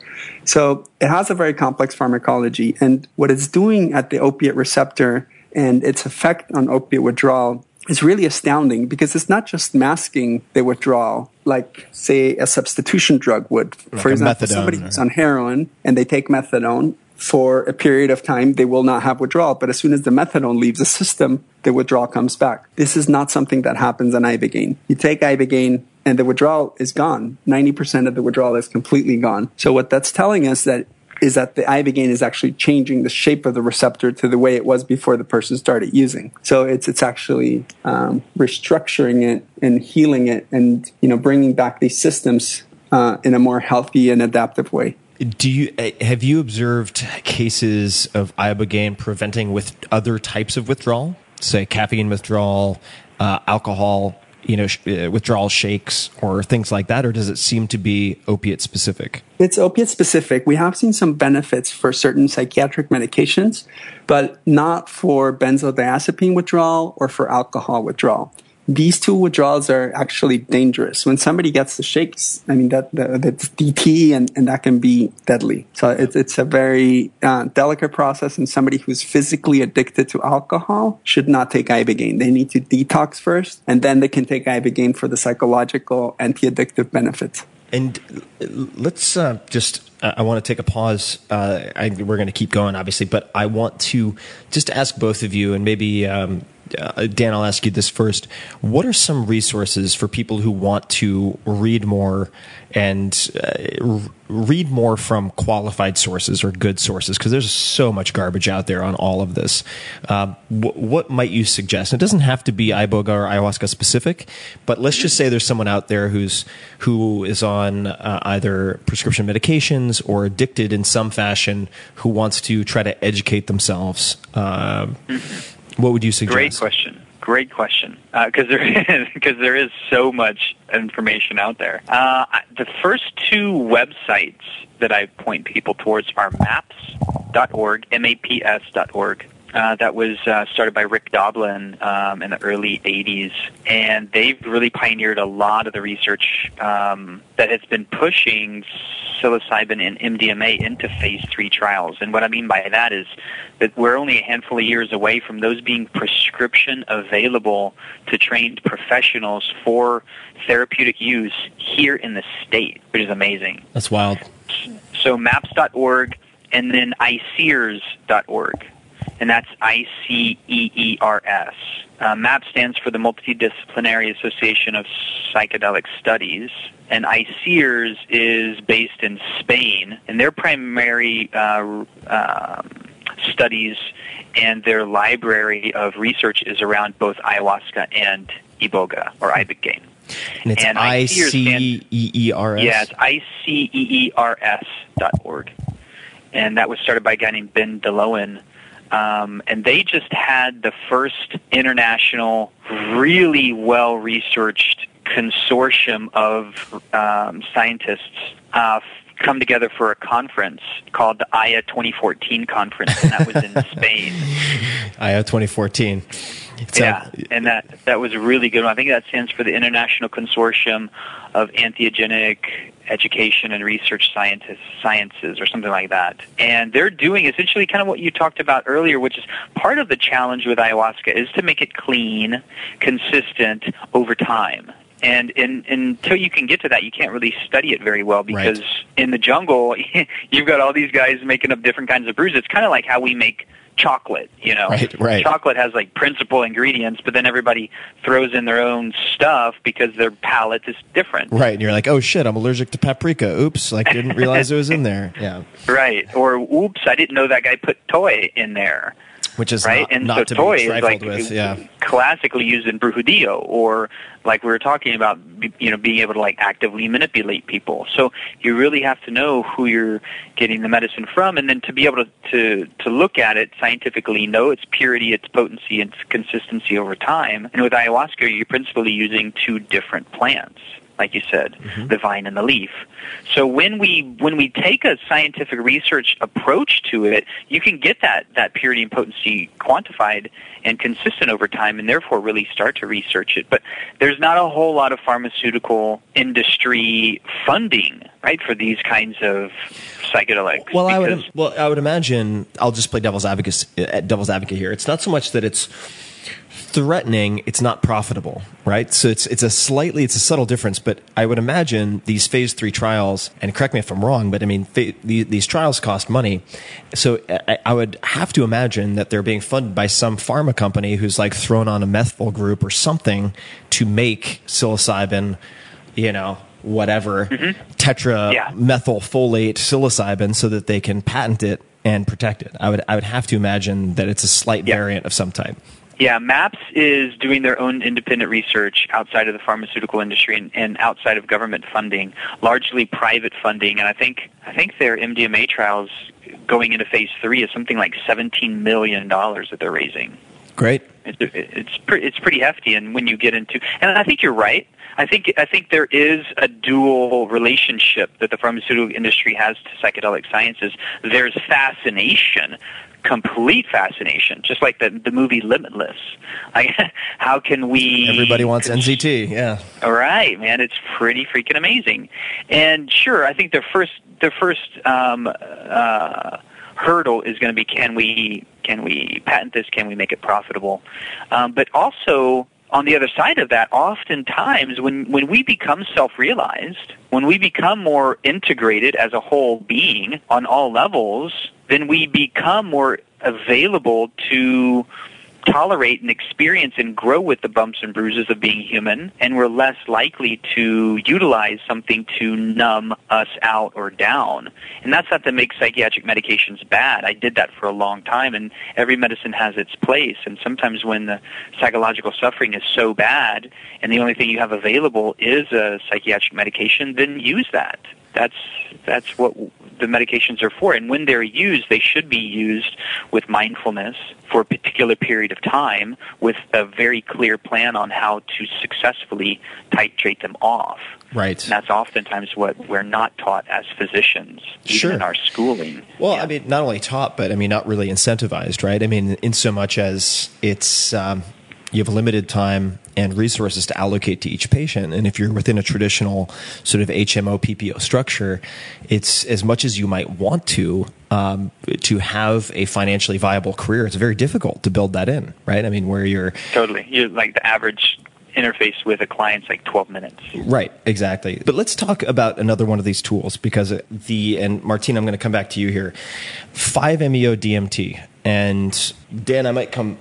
So it has a very complex pharmacology, and what it's doing at the opiate receptor and its effect on opiate withdrawal is really astounding because it's not just masking the withdrawal like say a substitution drug would. Like For example, somebody who's on heroin and they take methadone for a period of time, they will not have withdrawal. But as soon as the methadone leaves the system, the withdrawal comes back. This is not something that happens on Ibogaine. You take Ibogaine and the withdrawal is gone. 90% of the withdrawal is completely gone. So what that's telling us that is that the Ibogaine is actually changing the shape of the receptor to the way it was before the person started using. So it's it's actually um, restructuring it and healing it, and you know bringing back these systems uh, in a more healthy and adaptive way. Do you uh, have you observed cases of ibogaine preventing with other types of withdrawal, say caffeine withdrawal, uh, alcohol, you know, sh- uh, withdrawal shakes or things like that, or does it seem to be opiate specific? It's opiate specific. We have seen some benefits for certain psychiatric medications, but not for benzodiazepine withdrawal or for alcohol withdrawal. These two withdrawals are actually dangerous. When somebody gets the shakes, I mean that the, that's DT, and, and that can be deadly. So it's it's a very uh, delicate process, and somebody who's physically addicted to alcohol should not take ibogaine. They need to detox first, and then they can take ibogaine for the psychological anti-addictive benefits. And let's uh, just, uh, I want to take a pause. Uh, I, we're going to keep going, obviously, but I want to just ask both of you, and maybe um, uh, Dan, I'll ask you this first. What are some resources for people who want to read more and uh, read more from qualified sources or good sources? Because there's so much garbage out there on all of this. Um, wh- what might you suggest? It doesn't have to be iboga or ayahuasca specific, but let's just say there's someone out there who's who is on uh, either prescription medications or addicted in some fashion who wants to try to educate themselves. What would you suggest? Great question. Great question. Because there is because there is so much information out there. Uh, the first two websites that I point people towards are maps.org, M-A-P-S.org. Uh, that was uh, started by Rick Doblin um, in the early 80s, and they've really pioneered a lot of the research um, that has been pushing psilocybin and MDMA into phase three trials. And what I mean by that is that we're only a handful of years away from those being prescription available to trained professionals for therapeutic use here in the state, which is amazing. That's wild. So maps.org and then iCEERS.org. And that's I C E E R S. Uh, MAP stands for the Multidisciplinary Association of Psychedelic Studies, and ICEERS is based in Spain, and their primary uh, um, studies and their library of research is around both ayahuasca and iboga or ibogaine. And it's I ICEERS C E E R S. it's I C E E R S dot org, and that was started by a guy named Ben De Loenen. Um, and they just had the first international, really well researched consortium of um, scientists uh, come together for a conference called the AYA 2014 conference, and that was in Spain. AYA 2014. So, yeah, and that that was a really good one. I think that stands for the International Consortium of Entheogenic Education and Research Scientists, Sciences, or something like that. And they're doing essentially kind of what you talked about earlier, which is part of the challenge with ayahuasca is to make it clean, consistent over time. And in, until you can get to that, you can't really study it very well because Right. in the jungle, you've got all these guys making up different kinds of brews. It's kind of like how we make chocolate, you know. Right, right. Chocolate has like principal ingredients, but then everybody throws in their own stuff because their palate is different. right, and you're like, oh shit, I'm allergic to paprika. Oops, like didn't realize it was in there. Yeah, Right. Or oops, I didn't know that guy put toé in there. Which is right? not, and not so to toé be is trifled like with. Yeah, classically used in brujudillo, or like we were talking about, you know, being able to like actively manipulate people. So you really have to know who you're getting the medicine from, and then to be able to to, to look at it scientifically, know its purity, its potency, its consistency over time. And with ayahuasca, you're principally using two different plants like you said, the vine and the leaf. So when we when we take a scientific research approach to it, you can get that that purity and potency quantified and consistent over time, and therefore really start to research it. But there's not a whole lot of pharmaceutical industry funding, right, for these kinds of psychedelics. Well, I would well, I would imagine. I'll just play devil's advocate. uh, Devil's advocate here. It's not so much that it's threatening; it's not profitable, right? So it's it's a slightly it's a subtle difference. But I would imagine these phase three trials, and correct me if I'm wrong, but I mean fa- the, these trials cost money. So I, I would have to imagine that they're being funded by some pharma company who's like thrown on a methyl group or something to make psilocybin, you know. Whatever mm-hmm. tetra Yeah. methylfolate psilocybin so that they can patent it and protect it. I would I would have to imagine that it's a slight Yeah. variant of some type. Yeah, MAPS is doing their own independent research outside of the pharmaceutical industry and, and outside of government funding, largely private funding. And I think I think their MDMA trials going into phase three is something like seventeen million dollars that they're raising. Great. It's it's pretty it's pretty hefty. And when you get into, and I think you're right. I think I think there is a dual relationship that the pharmaceutical industry has to psychedelic sciences. There's fascination, complete fascination, just like the the movie Limitless. Like, how can we? Everybody wants NZT. Yeah. All right, man, it's pretty freaking amazing. And sure, I think the first the first um, uh, hurdle is going to be can we can we patent this? Can we make it profitable? Um, but also on the other side of that, oftentimes when when we become self-realized, when we become more integrated as a whole being on all levels, then we become more available to tolerate and experience and grow with the bumps and bruises of being human, and we're less likely to utilize something to numb us out or down. And that's not to make psychiatric medications bad. I did that for a long time, and every medicine has its place. And sometimes when the psychological suffering is so bad, and the only thing you have available is a psychiatric medication, then use that. That's that's what the medications are for. And when they're used, they should be used with mindfulness for a particular period of time with a very clear plan on how to successfully titrate them off. Right. And that's oftentimes what we're not taught as physicians, even Sure. in our schooling. Well, I mean, not only taught, but I mean, not really incentivized, right? I mean, in so much as it's um, you have limited time and resources to allocate to each patient, and if you're within a traditional sort of HMO PPO structure, it's as much as you might want to um, to have a financially viable career. It's very difficult to build that in, right? I mean, where you're Totally. You're like the average interface with a client's like 12 minutes. Right, exactly. But let's talk about another one of these tools because the and Martina, I'm going to come back to you here. 5-MeO DMT and Dan, I might come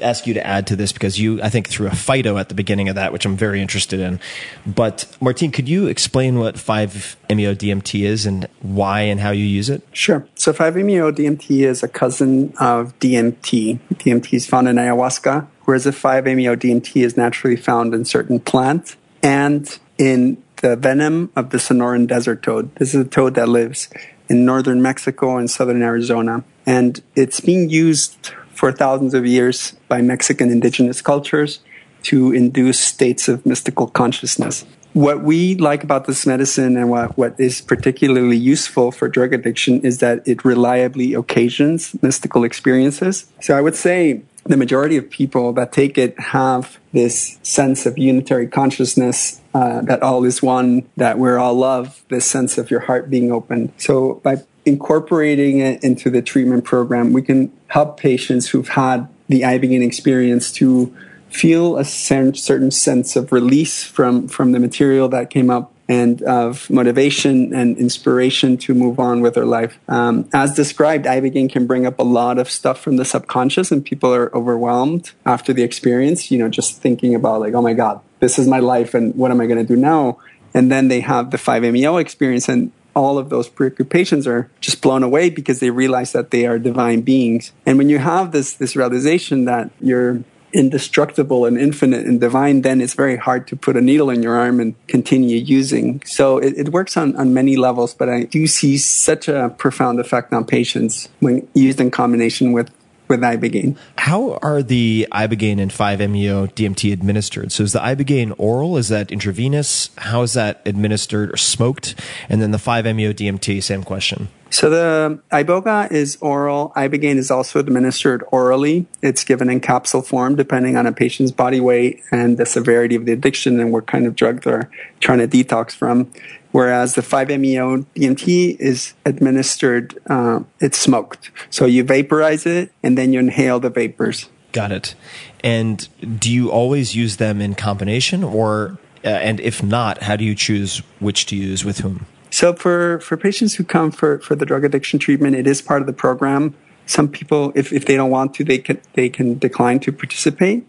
ask you to add to this because you I think threw a FIDO at the beginning of that, which I'm very interested in. But Martine, could you explain what 5-MeO DMT is and why and how you use it? Sure. So 5-MeO DMT is a cousin of DMT. DMT is found in ayahuasca, whereas the 5-MeO DMT is naturally found in certain plants and in the venom of the Sonoran desert toad. This is a toad that lives in northern Mexico and southern Arizona. And it's being used for thousands of years by Mexican indigenous cultures to induce states of mystical consciousness. what we like about this medicine and what, what is particularly useful for drug addiction is that it reliably occasions mystical experiences. So I would say the majority of people that take it have this sense of unitary consciousness uh, that all is one, that we're all love, this sense of your heart being open. So by incorporating it into the treatment program, we can help patients who've had the Ibogaine experience to feel a certain sense of release from, from the material that came up and of motivation and inspiration to move on with their life. Um, as described, Ibogaine can bring up a lot of stuff from the subconscious, and people are overwhelmed after the experience, you know, just thinking about, like, oh my God, this is my life, and what am I going to do now? And then they have the 5-MeO experience, and all of those preoccupations are just blown away because they realize that they are divine beings. And when you have this this realization that you're indestructible and infinite and divine, then it's very hard to put a needle in your arm and continue using. So it, it, works on, on many levels, but I do see such a profound effect on patients when used in combination with with ibogaine. How are the ibogaine and 5-MeO DMT administered? So is the ibogaine oral? Is that intravenous? How is that administered or smoked? And then the 5-MeO DMT, same question. So the iboga is oral. Ibogaine is also administered orally. It's given in capsule form depending on a patient's body weight and the severity of the addiction and what kind of drug they're trying to detox from whereas the 5-MeO DMT is administered, uh, it's smoked. So you vaporize it and then you inhale the vapors. Got it. And do you always use them in combination, or uh, and if not, how do you choose which to use with whom? So for for patients who come for for the drug addiction treatment, it is part of the program. Some people, if if they don't want to, they can they can decline to participate.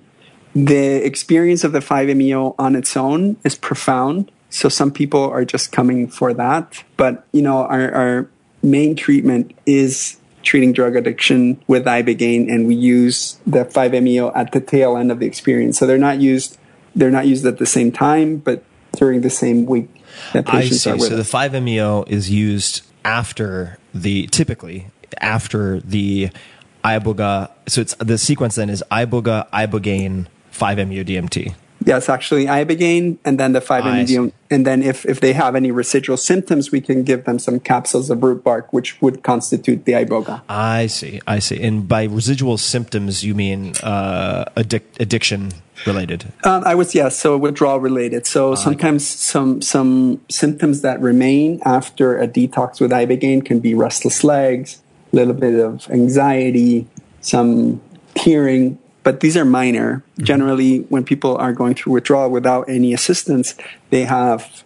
The experience of the 5-MeO on its own is profound so some people are just coming for that. But, you know, our, our main treatment is treating drug addiction with ibogaine and we use the 5-MeO at the tail end of the experience. So they're not used they're not used at the same time, but during the same week I see. so the 5-MeO is used after the typically after the iboga. So it's the sequence then is iboga, ibogaine, 5-MeO DMT. Yes, actually, ibogaine, and then the 5-MeO. And then if, if they have any residual symptoms, we can give them some capsules of root bark, which would constitute the iboga. I see, I see. And by residual symptoms, you mean uh, addic- addiction related? Um, I was yes, so withdrawal related. So uh, sometimes some some symptoms that remain after a detox with ibogaine can be restless legs, a little bit of anxiety, some tearing, but these are minor. Mm-hmm. Generally, when people are going through withdrawal without any assistance, they have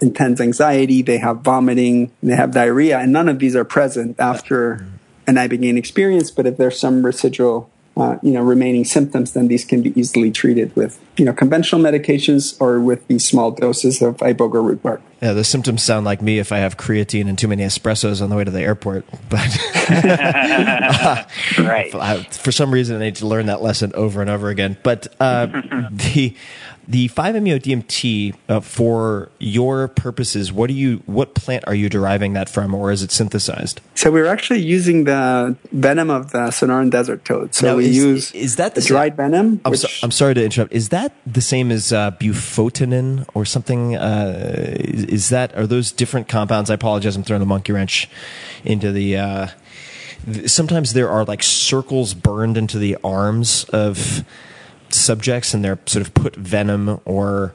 intense anxiety, they have vomiting, they have diarrhea, and none of these are present after an ibogaine experience. But if there's some residual uh, you know remaining symptoms, then these can be easily treated with you know conventional medications or with these small doses of iboga root bark. Yeah, the symptoms sound like me if I have creatine and too many espressos on the way to the airport. But right, for some reason, I need to learn that lesson over and over again. But uh, the the 5-MeO DMT uh, for your purposes, what do you what plant are you deriving that from, or is it synthesized? So we're actually using the venom of the Sonoran desert toad. So now, we is, use is that the dried venom? I'm, which, so, I'm, sorry to interrupt. Is that the same as uh, bufotenin or something? Uh, is, is, that are those different compounds? I apologize. I'm throwing a monkey wrench into the. Uh, sometimes there are like circles burned into the arms of subjects and they're sort of put venom or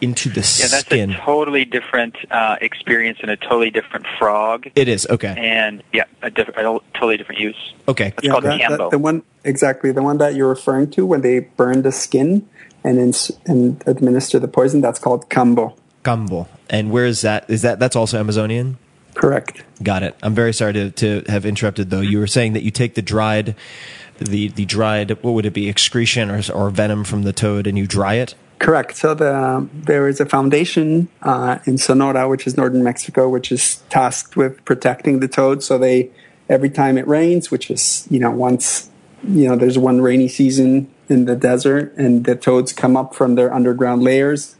into the skin. yeah, that's skin. a totally different uh, experience and a totally different frog. It is okay, and yeah, a, diff- a totally different use. Okay, it's yeah, called that, That, the one exactly the one that you're referring to when they burn the skin and ins- and administer the poison. That's called Kambo. Kambo, and where is that? Is that that's also Amazonian? Correct. Got it. I'm very sorry to, to have interrupted though. You were saying that you take the dried the the dried what would it be excretion or, or venom from the toad and you dry it? Correct. So the there is a foundation uh, in sonora which is northern mexico which is tasked with protecting the toad. So they every time it rains which is you know once you know there's one rainy season in the desert and the toads come up from their underground layers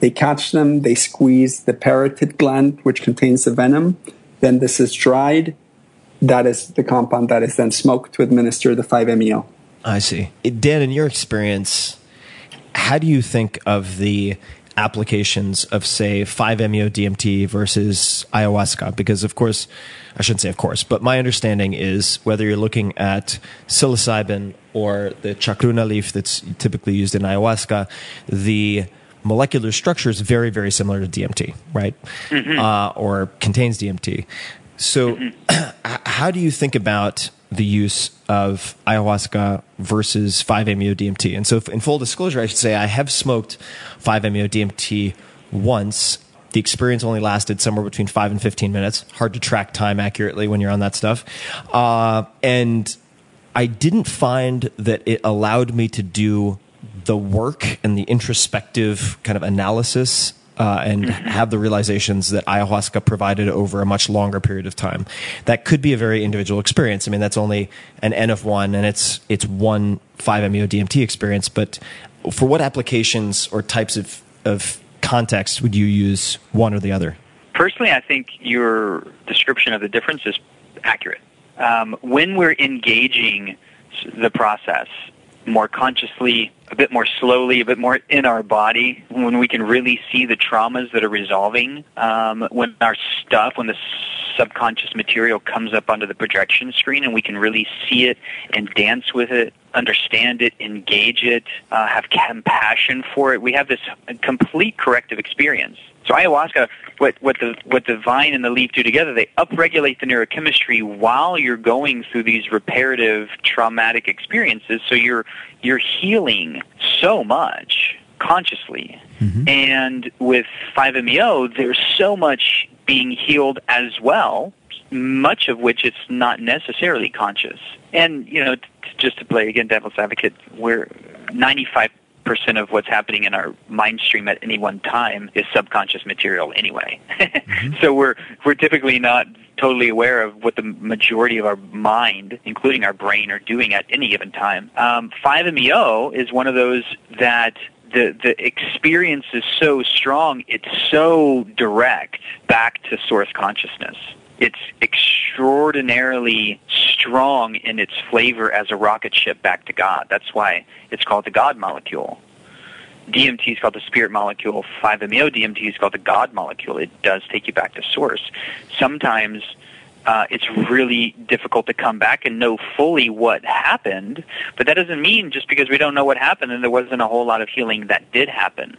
they catch them they squeeze the parotid gland which contains the venom. Then this is dried that is the compound that is then smoked to administer the 5-MeO. I see. Dan, in your experience, how do you think of the applications of say 5-MeO DMT versus ayahuasca because of course I shouldn't say of course but my understanding is whether you're looking at psilocybin or the chacruna leaf that's typically used in ayahuasca the molecular structure is very very similar to DMT right uh, or contains DMT so h- how do you think about the use of ayahuasca versus 5-MeO DMT. And so, in full disclosure, I should say I have smoked 5-MeO DMT once. The experience only lasted somewhere between five and 15 minutes. Hard to track time accurately when you're on that stuff. Uh, and I didn't find that it allowed me to do the work and the introspective kind of analysis uh, and have the realizations that ayahuasca provided over a much longer period of time. That could be a very individual experience. I mean, that's only an N of one, and it's it's one 5-MeO DMT experience. But for what applications or types of of context would you use one or the other? Personally, I think your description of the difference is accurate. Um, when we're engaging the process more consciously, a bit more slowly, a bit more in our body, when we can really see the traumas that are resolving, um, when our stuff, when the subconscious material comes up onto the projection screen and we can really see it and dance with it, understand it, engage it, uh, have compassion for it, we have this complete corrective experience. So ayahuasca, what, what the what the vine and the leaf do together, they upregulate the neurochemistry while you're going through these reparative traumatic experiences. So you're you're healing so much consciously. Mm-hmm. And with 5-MeO, there's so much being healed as well, much of which it's not necessarily conscious. And you know, t- just to play again devil's advocate, we're 95 percent of what's happening in our mind stream at any one time is subconscious material anyway. so we're we're typically not totally aware of what the majority of our mind, including our brain, are doing at any given time. Um, 5-MeO is one of those that the the experience is so strong, it's so direct back to source consciousness. It's extraordinarily strong in its flavor as a rocket ship back to God. That's why it's called the God molecule. DMT is called the spirit molecule. 5-MeO DMT is called the God molecule. It does take you back to source. Sometimes uh, it's really difficult to come back and know fully what happened, but that doesn't mean just because we don't know what happened and there wasn't a whole lot of healing that did happen.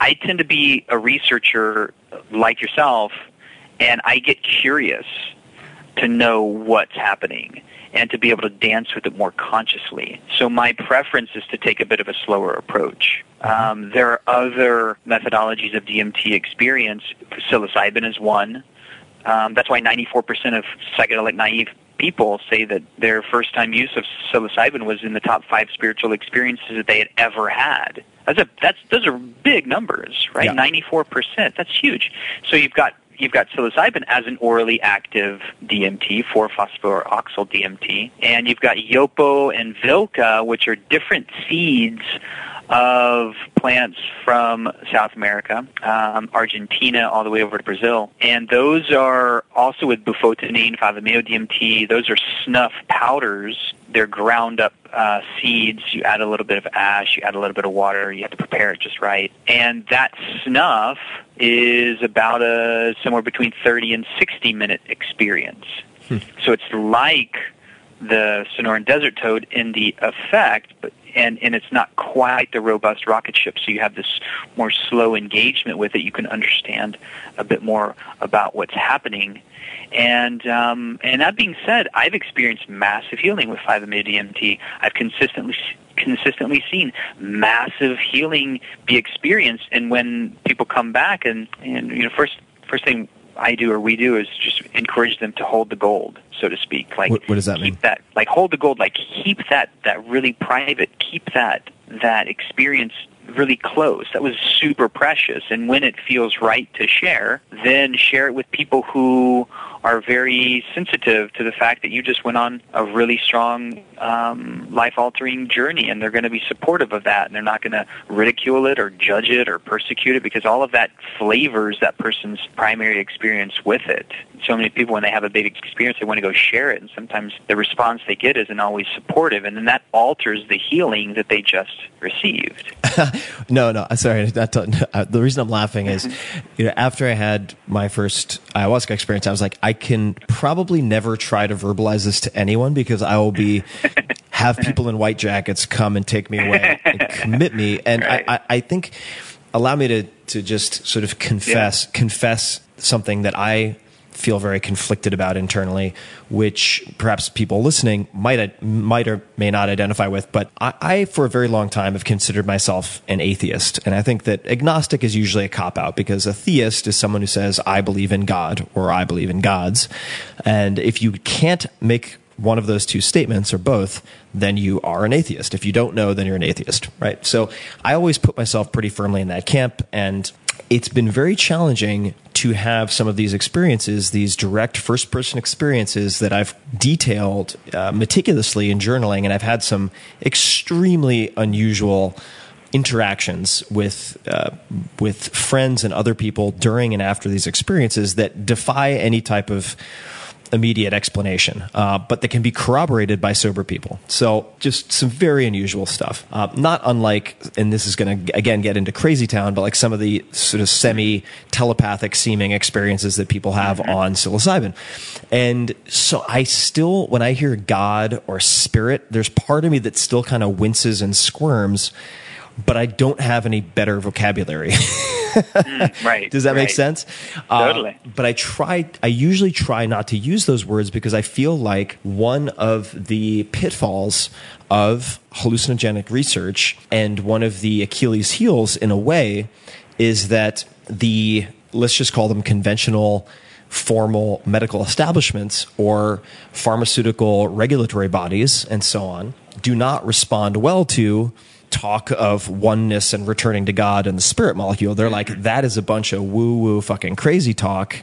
I tend to be a researcher like yourself, and I get curious to know what's happening and to be able to dance with it more consciously. So my preference is to take a bit of a slower approach. Um, there are other methodologies of DMT experience. Psilocybin is one. Um, that's why 94% of psychedelic naive people say that their first time use of psilocybin was in the top five spiritual experiences that they had ever had. That's a that's those are big numbers, right? Yeah. 94%. That's huge. So you've got you've got psilocybin as an orally active DMT, 4-phosphoroxyl DMT, and you've got yopo and vilca, which are different seeds of plants from South America, um, Argentina, all the way over to Brazil. And those are also with bufotenine, 5-MeO DMT. Those are snuff powders. They're ground up uh, seeds. You add a little bit of ash. You add a little bit of water. You have to prepare it just right. And that snuff is about a somewhere between 30 and 60 minute experience. So it's like the Sonoran Desert Toad in the effect, but and, and it's not quite the robust rocket ship, so you have this more slow engagement with it. You can understand a bit more about what's happening. And um, and that being said, I've experienced massive healing with 5-MeO DMT. I've consistently consistently seen massive healing be experienced. And when people come back, and and you know, first first thing I do or we do is just encourage them to hold the gold, so to speak. Like What- what does that keep mean? that like hold the gold, like keep that that really private, keep that that experience really close. That was super precious. And when it feels right to share, then share it with people who are very sensitive to the fact that you just went on a really strong um, life-altering journey, and they're going to be supportive of that, and they're not going to ridicule it or judge it or persecute it because all of that flavors that person's primary experience with it. So many people, when they have a big experience, they want to go share it, and sometimes the response they get isn't always supportive, and then that alters the healing that they just received. no, no, sorry. That, uh, the reason I'm laughing is, you know, after I had my first ayahuasca experience, I was like, I can probably never try to verbalize this to anyone because I will be have people in white jackets come and take me away and commit me, and Right. I, I, I think allow me to to just sort of confess confess something that I feel very conflicted about internally, which perhaps people listening might uh, might or may not identify with. But I, I, for a very long time, have considered myself an atheist, and I think that agnostic is usually a cop out because a theist is someone who says I believe in God or I believe in gods, and if you can't make one of those two statements or both, then you are an atheist. If you don't know, then you're an atheist, right? So I always put myself pretty firmly in that camp, and it's been very challenging to have some of these experiences, these direct first person experiences that I've detailed uh, meticulously in journaling, and I've had some extremely unusual interactions with uh, with friends and other people during and after these experiences that defy any type of immediate explanation, uh, but that can be corroborated by sober people. So just some very unusual stuff. Uh, not unlike, and this is going to again get into crazy town, but like some of the sort of semi telepathic seeming experiences that people have on psilocybin. And so I still, when I hear God or spirit, there's part of me that still kind of winces and squirms. But I don't have any better vocabulary. right. Does that make sense? Totally. Uh, but I try. I usually try not to use those words because I feel like one of the pitfalls of hallucinogenic research and one of the Achilles' heels, in a way, is that the let's just call them conventional formal medical establishments or pharmaceutical regulatory bodies and so on do not respond well to talk of oneness and returning to God and the spirit molecule. They're like, that is a bunch of woo woo fucking crazy talk.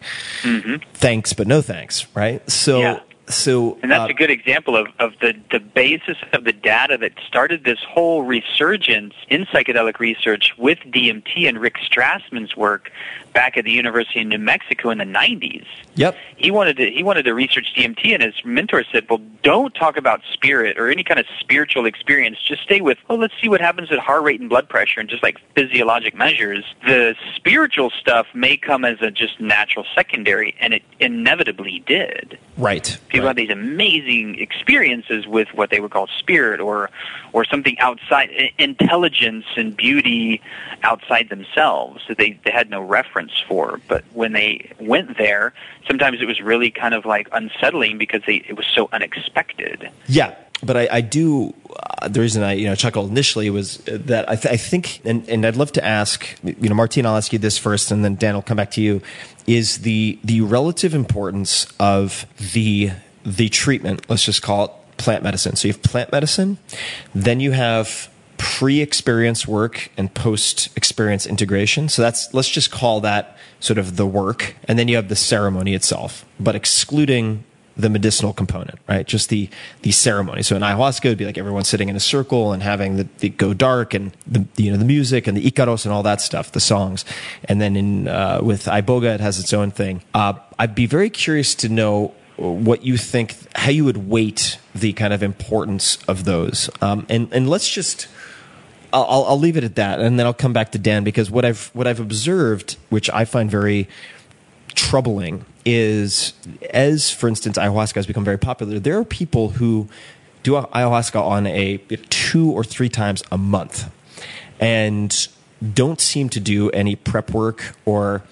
Thanks, but no thanks, right? So, Yeah. so, And that's uh, a good example of, of the, the basis of the data that started this whole resurgence in psychedelic research with DMT and Rick Strassman's work back at the University of New Mexico in the 90s. yep. He wanted to he wanted to research DMT, and his mentor said, "Well, don't talk about spirit or any kind of spiritual experience. Just stay with, well, let's see what happens at heart rate and blood pressure and just like physiologic measures. The spiritual stuff may come as a just natural secondary, and it inevitably did. Right. People right. have these amazing experiences with what they would call spirit or or something outside intelligence and beauty outside themselves that they, they had no reference for. But when they went there, sometimes it was really kind of like unsettling because they, it was so unexpected. Yeah, but I, I do. Uh, the reason I you know chuckled initially was that I, th- I think, and, and I'd love to ask you know Martine, I'll ask you this first, and then Dan will come back to you. Is the the relative importance of the the treatment? Let's just call it plant medicine. So you have plant medicine, then you have pre-experience work and post-experience integration. So that's let's just call that sort of the work, and then you have the ceremony itself, but excluding the medicinal component, right? Just the the ceremony. So in ayahuasca, it'd be like everyone sitting in a circle and having the, the go dark and the you know the music and the icaros and all that stuff, the songs. And then in uh, with iboga, it has its own thing. Uh, I'd be very curious to know what you think, how you would weight the kind of importance of those. Um, and and let's just. I'll, I'll- leave it at that, and then I'll come back to Dan because what I've what I've observed, which I find very troubling is as for instance ayahuasca has become very popular there are people who do ayahuasca on a two or three times a month and don't seem to do any prep work or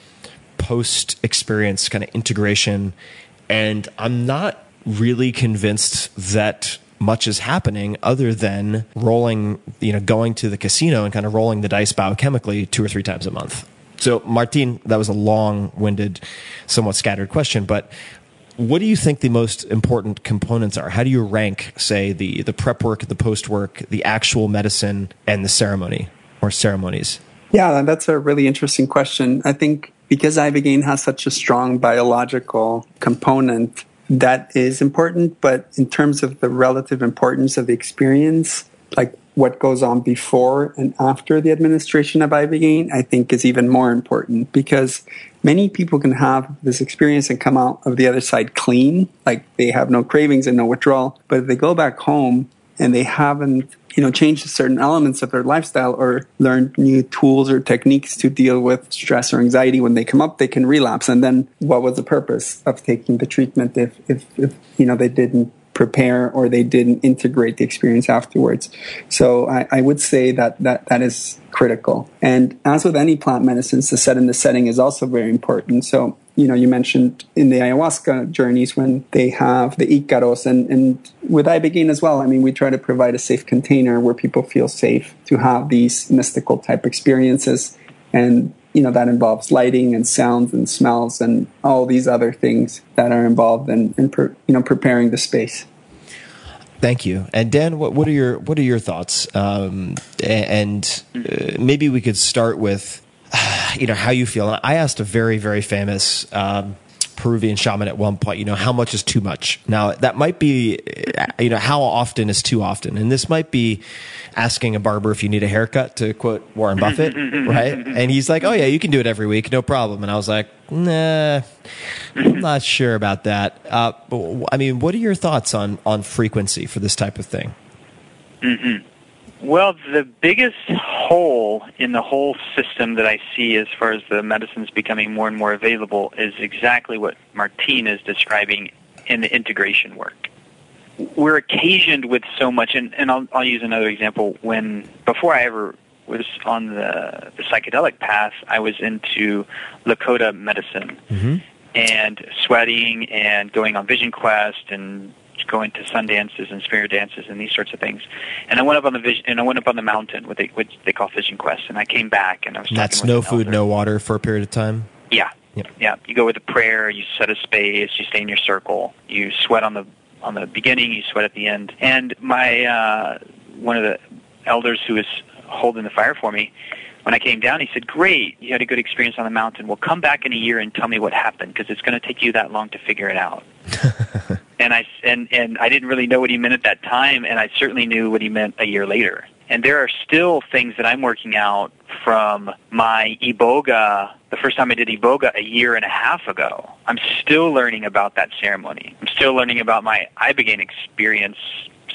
post experience kind of integration and i'm not really convinced that much is happening other than rolling you know going to the casino and kind of rolling the dice biochemically two or three times a month so, Martin, that was a long winded, somewhat scattered question, but what do you think the most important components are? How do you rank, say, the, the prep work, the post work, the actual medicine, and the ceremony or ceremonies? Yeah, that's a really interesting question. I think because ibogaine has such a strong biological component, that is important. But in terms of the relative importance of the experience, like what goes on before and after the administration of ibogaine, I think is even more important because many people can have this experience and come out of the other side clean, like they have no cravings and no withdrawal. But if they go back home and they haven't you know changed certain elements of their lifestyle or learned new tools or techniques to deal with stress or anxiety when they come up they can relapse and then what was the purpose of taking the treatment if if, if you know they didn't prepare or they didn't integrate the experience afterwards. So I, I, would say that, that that is critical. And as with any plant medicines, the set and the setting is also very important. So you know, you mentioned in the ayahuasca journeys when they have the icaros and, and with ibogaine as well. I mean, we try to provide a safe container where people feel safe to have these mystical type experiences. And you know that involves lighting and sounds and smells and all these other things that are involved in, in you know preparing the space. Thank you. And Dan, what, what are your what are your thoughts? Um, and uh, maybe we could start with you know how you feel. And I asked a very very famous. Um, Peruvian shaman at one point, you know, how much is too much? Now, that might be, you know, how often is too often? And this might be asking a barber if you need a haircut, to quote Warren Buffett, right? And he's like, oh, yeah, you can do it every week, no problem. And I was like, nah, I'm not sure about that. Uh, I mean, what are your thoughts on, on frequency for this type of thing? Mm-hmm. Well, the biggest hole in the whole system that I see as far as the medicines becoming more and more available is exactly what Martine is describing in the integration work. We're occasioned with so much, and, and I'll, I'll use another example. When before I ever was on the, the psychedelic path, I was into Lakota medicine mm-hmm. and sweating and going on vision quest and going to sun dances and spirit dances and these sorts of things. And I went up on the vision, and I went up on the mountain, what they what they call Vision Quest, and I came back and I was. That's no food, no water for a period of time. Yeah, yep. yeah. You go with a prayer. You set a space. You stay in your circle. You sweat on the on the beginning. You sweat at the end. And my uh, one of the elders who was holding the fire for me when I came down, he said, "Great, you had a good experience on the mountain. Well, come back in a year and tell me what happened because it's going to take you that long to figure it out." and I and and I didn't really know what he meant at that time, and I certainly knew what he meant a year later. And there are still things that I'm working out from my iboga, the first time I did iboga a year and a half ago. I'm still learning about that ceremony. I'm still learning about my ibogaine experience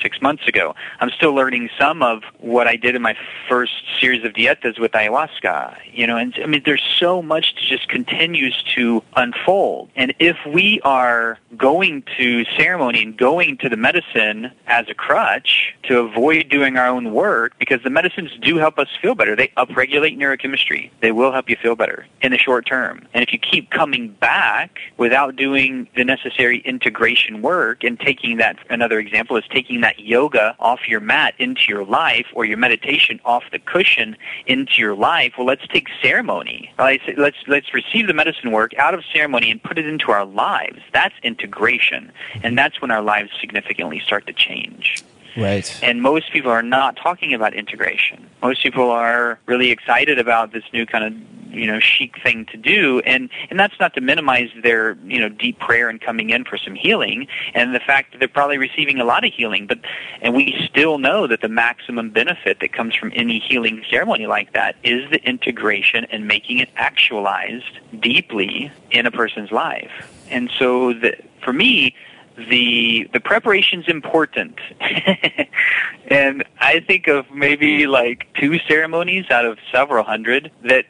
six months ago. I'm still learning some of what I did in my first series of dietas with ayahuasca. You know, and I mean, there's so much that just continues to unfold. And if we are going to ceremony and going to the medicine as a crutch to avoid doing our own work, because the medicines do help us feel better. They upregulate neurochemistry. They will help you feel better in the short term. And if you keep coming back without doing the necessary integration work and taking that, another example is taking that that yoga off your mat into your life or your meditation off the cushion into your life, well, let's take ceremony. Let's, let's receive the medicine work out of ceremony and put it into our lives. That's integration. And that's when our lives significantly start to change. Right. And most people are not talking about integration. Most people are really excited about this new kind of you know chic thing to do and and that's not to minimize their you know deep prayer and coming in for some healing and the fact that they're probably receiving a lot of healing but and we still know that the maximum benefit that comes from any healing ceremony like that is the integration and making it actualized deeply in a person's life and so the, for me the the preparation's important. And i think of maybe like two ceremonies out of several hundred that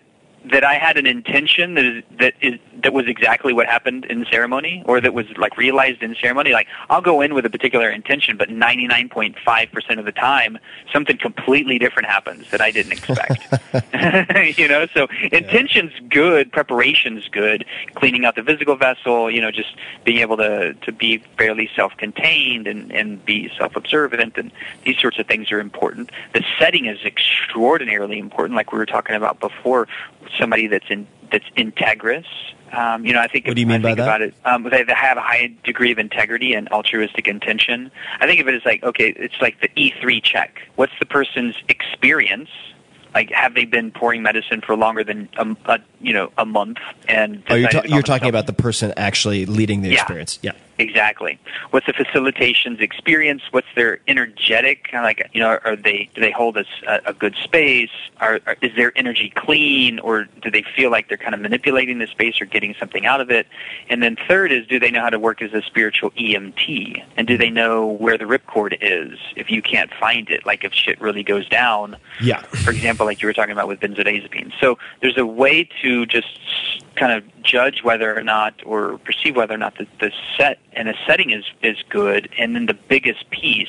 that I had an intention that is that is that was exactly what happened in the ceremony, or that was like realized in ceremony. Like I'll go in with a particular intention, but 99.5% of the time, something completely different happens that I didn't expect. you know, so intention's good, preparation's good, cleaning out the physical vessel. You know, just being able to to be fairly self-contained and and be self-observant, and these sorts of things are important. The setting is extraordinarily important, like we were talking about before somebody that's in that's integrous. Um, you know, I think what do you mean I think by that? about it. Um, they have a high degree of integrity and altruistic intention. I think of it as like okay, it's like the E3 check. What's the person's experience? like have they been pouring medicine for longer than a, a you know a month? And Oh, you're, ta- you're talking about the person actually leading the Yeah. experience. Yeah. Exactly. What's the facilitation's experience? What's their energetic? Kind of like you know, are they do they hold a, a good space? Are, are is their energy clean, or do they feel like they're kind of manipulating the space or getting something out of it? And then third is, do they know how to work as a spiritual EMT? And do they know where the ripcord is if you can't find it? Like if shit really goes down, Yeah. for example, like you were talking about with benzodiazepines. So there's a way to just kind of judge whether or not or perceive whether or not the, the set and the setting is, is good. And then the biggest piece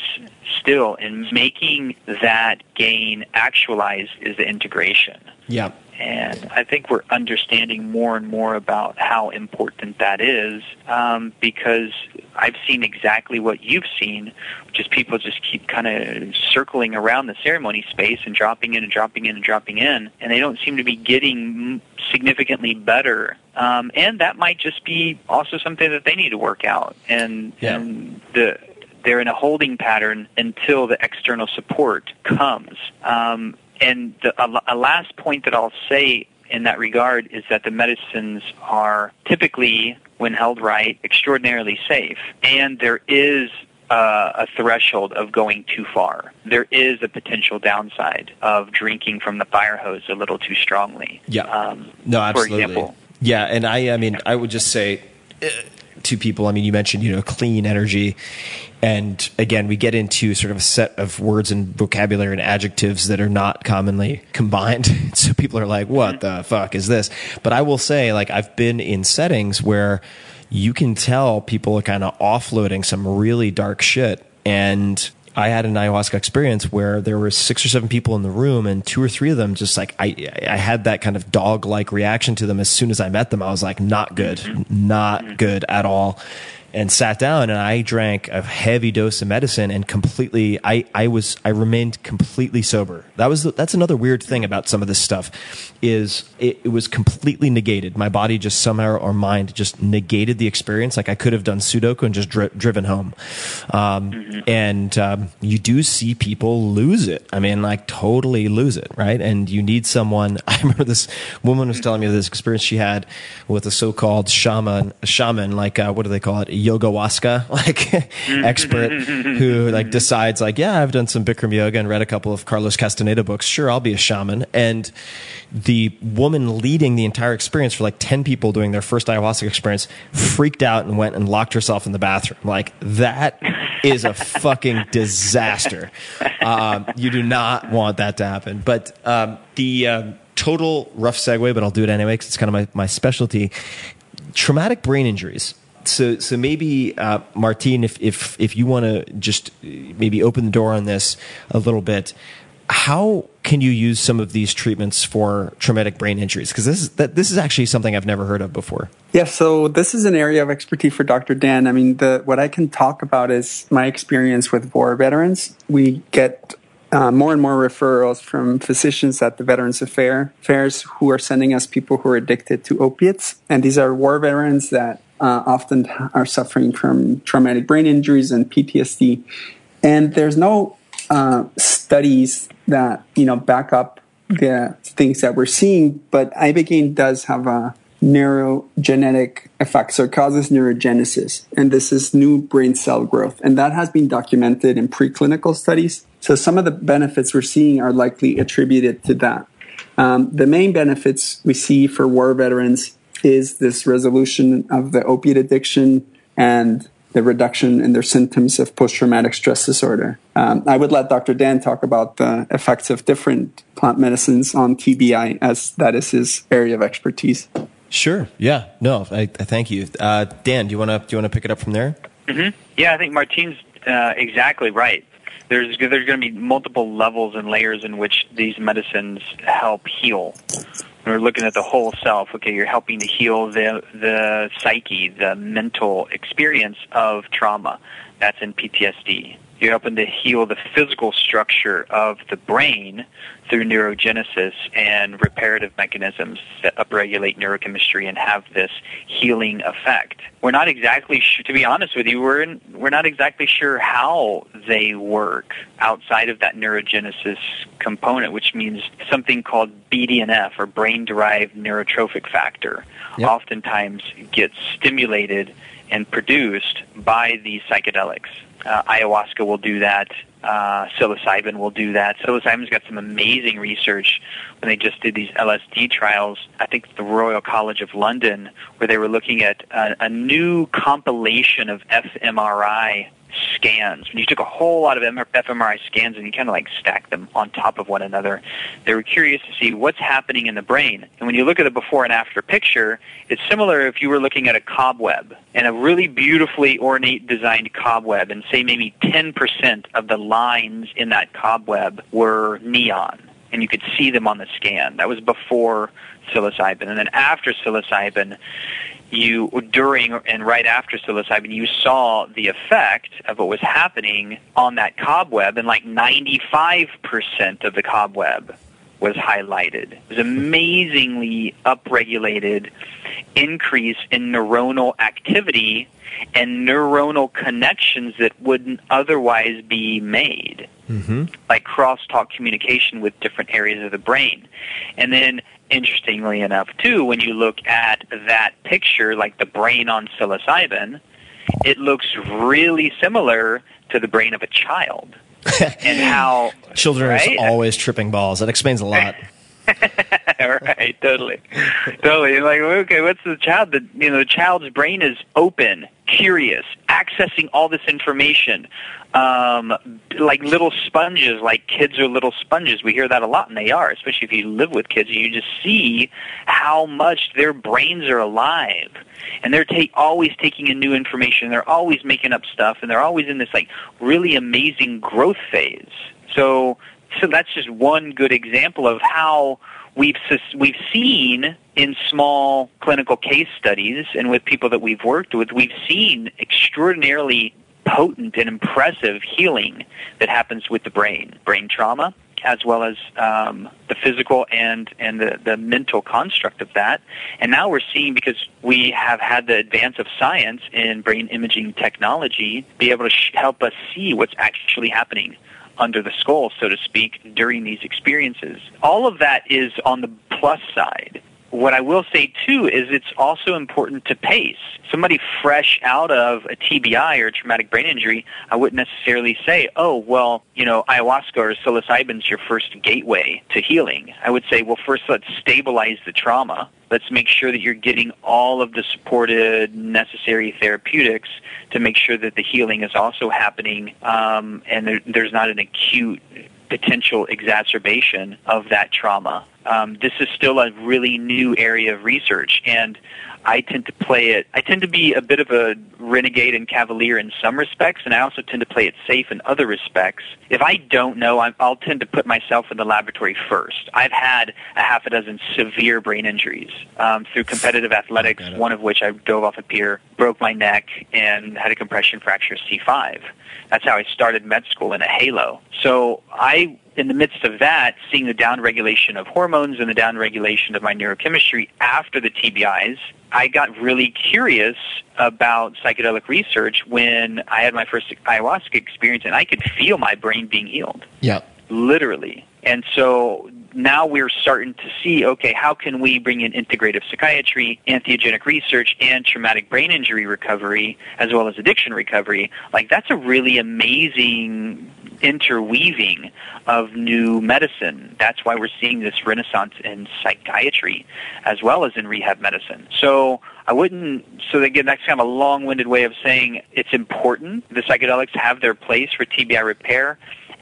still in making that gain actualized is the integration. Yeah. And I think we're understanding more and more about how important that is um, because I've seen exactly what you've seen, which is people just keep kind of circling around the ceremony space and dropping in and dropping in and dropping in, and they don't seem to be getting significantly better. Um, and that might just be also something that they need to work out. And, Yeah. and the they're in a holding pattern until the external support comes. Um, and the, a, a last point that I'll say in that regard is that the medicines are typically, when held right, extraordinarily safe. And there is uh, a threshold of going too far. There is a potential downside of drinking from the fire hose a little too strongly. Yeah. Um, No, For absolutely. example. Yeah, and I, I mean, I would just say uh, to people. I mean, you mentioned you know clean energy, and again, we get into sort of a set of words and vocabulary and adjectives that are not commonly combined. So people are like, "What the fuck is this?" But I will say, like, I've been in settings where you can tell people are kind of offloading some really dark shit, and I had an ayahuasca experience where there were six or seven people in the room, and two or three of them just like I, I had that kind of dog like reaction to them as soon as I met them. I was like, not good, not good at all. And sat down and I drank a heavy dose of medicine and completely I, I was I remained completely sober. That was the, that's another weird thing about some of this stuff is it, it was completely negated. My body just somehow or mind just negated the experience. Like I could have done Sudoku and just dri- driven home. Um, And um, you do see people lose it. I mean, like totally lose it, right? And you need someone. I remember this woman was telling me this experience she had with a so-called shaman, shaman, like uh, what do they call it, yogawaska, like expert who like decides like, yeah, I've done some Bikram yoga and read a couple of Carlos Castaneda books. Sure, I'll be a shaman. And the woman leading the entire experience for like 10 people doing their first ayahuasca experience freaked out and went and locked herself in the bathroom. Like that is a fucking disaster. Um, you do not want that to happen. But um, the um, total rough segue, but I'll do it anyway because it's kind of my, my specialty. Traumatic brain injuries. So, so maybe uh, Martine, if if if you want to just uh, maybe open the door on this a little bit, how can you use some of these treatments for traumatic brain injuries? Because this is that this is actually something I've never heard of before. Yeah, so this is an area of expertise for Dr. Dan. I mean, the what I can talk about is my experience with war veterans. We get uh, more and more referrals from physicians at the Veterans Affair, Affairs who are sending us people who are addicted to opiates, and these are war veterans that uh, often are suffering from traumatic brain injuries and PTSD. And there's no uh, studies that you know back up the things that we're seeing, but ibogaine does have a neurogenetic effect, so it causes neurogenesis, and this is new brain cell growth, and that has been documented in preclinical studies. So some of the benefits we're seeing are likely attributed to that. Um, the main benefits we see for war veterans is this resolution of the opiate addiction and the reduction in their symptoms of post-traumatic stress disorder. Um, I would let Dr. Dan talk about the effects of different plant medicines on TBI, as that is his area of expertise. Sure. Yeah. No. I, I thank you, uh, Dan. Do you want to do you want to pick it up from there? Yeah, I think Martine's uh, exactly right. There's there's going to be multiple levels and layers in which these medicines help heal. We're looking at the whole self. Okay, you're helping to heal the the psyche, the mental experience of trauma. That's in PTSD. You're helping to heal the physical structure of the brain through neurogenesis and reparative mechanisms that upregulate neurochemistry and have this healing effect. We're not exactly sure, to be honest with you, we're, in, we're not exactly sure how they work outside of that neurogenesis component, which means something called BDNF or brain derived neurotrophic factor Yep. oftentimes gets stimulated and produced by these psychedelics. Uh, ayahuasca will do that. Uh, psilocybin will do that. Psilocybin's got some amazing research when they just did these LSD trials. I think the Royal College of London, where they were looking at a, a new compilation of fMRI scans. When you took a whole lot of fMRI scans and you kind of like stacked them on top of one another, they were curious to see what's happening in the brain. And when you look at a before and after picture, it's similar if you were looking at a cobweb and a really beautifully ornate designed cobweb, and say maybe 10% of the lines in that cobweb were neon and you could see them on the scan. That was before psilocybin. And then after psilocybin, you during and right after psilocybin, you saw the effect of what was happening on that cobweb, and like 95% of the cobweb was highlighted. It was amazingly upregulated increase in neuronal activity and neuronal connections that wouldn't otherwise be made Mm-hmm. like crosstalk communication with different areas of the brain. And then, interestingly enough, too, when you look at that picture, like the brain on psilocybin, it looks really similar to the brain of a child. and how Children right? are always tripping balls. That explains a lot. right, totally, totally. Like, okay, what's the child? The you know, the child's brain is open, curious, accessing all this information, um, like little sponges. Like kids are little sponges. We hear that a lot, and they are, especially if you live with kids. And you just see how much their brains are alive, and they're ta- always taking in new information. They're always making up stuff, and they're always in this like really amazing growth phase. So so that's just one good example of how we've we've seen in small clinical case studies and with people that we've worked with, we've seen extraordinarily potent and impressive healing that happens with the brain, brain trauma, as well as um, the physical and and the, the mental construct of that. And now we're seeing because we have had the advance of science in brain imaging technology, be able to sh- help us see what's actually happening under the skull, so to speak, during these experiences. All of that is on the plus side. What I will say too is it's also important to pace. Somebody fresh out of a TBI or a traumatic brain injury, I wouldn't necessarily say, oh, well, you know, ayahuasca or psilocybin's your first gateway to healing. I would say, well, first let's stabilize the trauma. Let's make sure that you're getting all of the supported necessary therapeutics to make sure that the healing is also happening um, and there, there's not an acute potential exacerbation of that trauma. Um, this is still a really new area of research, and I tend to play it. I tend to be a bit of a renegade and cavalier in some respects, and I also tend to play it safe in other respects. If I don't know, I'm, I'll tend to put myself in the laboratory first. I've had a half a dozen severe brain injuries um, through competitive athletics, one of which I dove off a pier, broke my neck, and had a compression fracture C5. That's how I started med school in a halo. So I in the midst of that, seeing the downregulation of hormones and the downregulation of my neurochemistry after the TBIs, I got really curious about psychedelic research when I had my first ayahuasca experience and I could feel my brain being healed, Yeah. literally. And so now we're starting to see, okay, how can we bring in integrative psychiatry, entheogenic research, and traumatic brain injury recovery, as well as addiction recovery? Like, that's a really amazing interweaving of new medicine. That's why we're seeing this renaissance in psychiatry as well as in rehab medicine. So I wouldn't, so again, that's kind of a long-winded way of saying it's important. The psychedelics have their place for TBI repair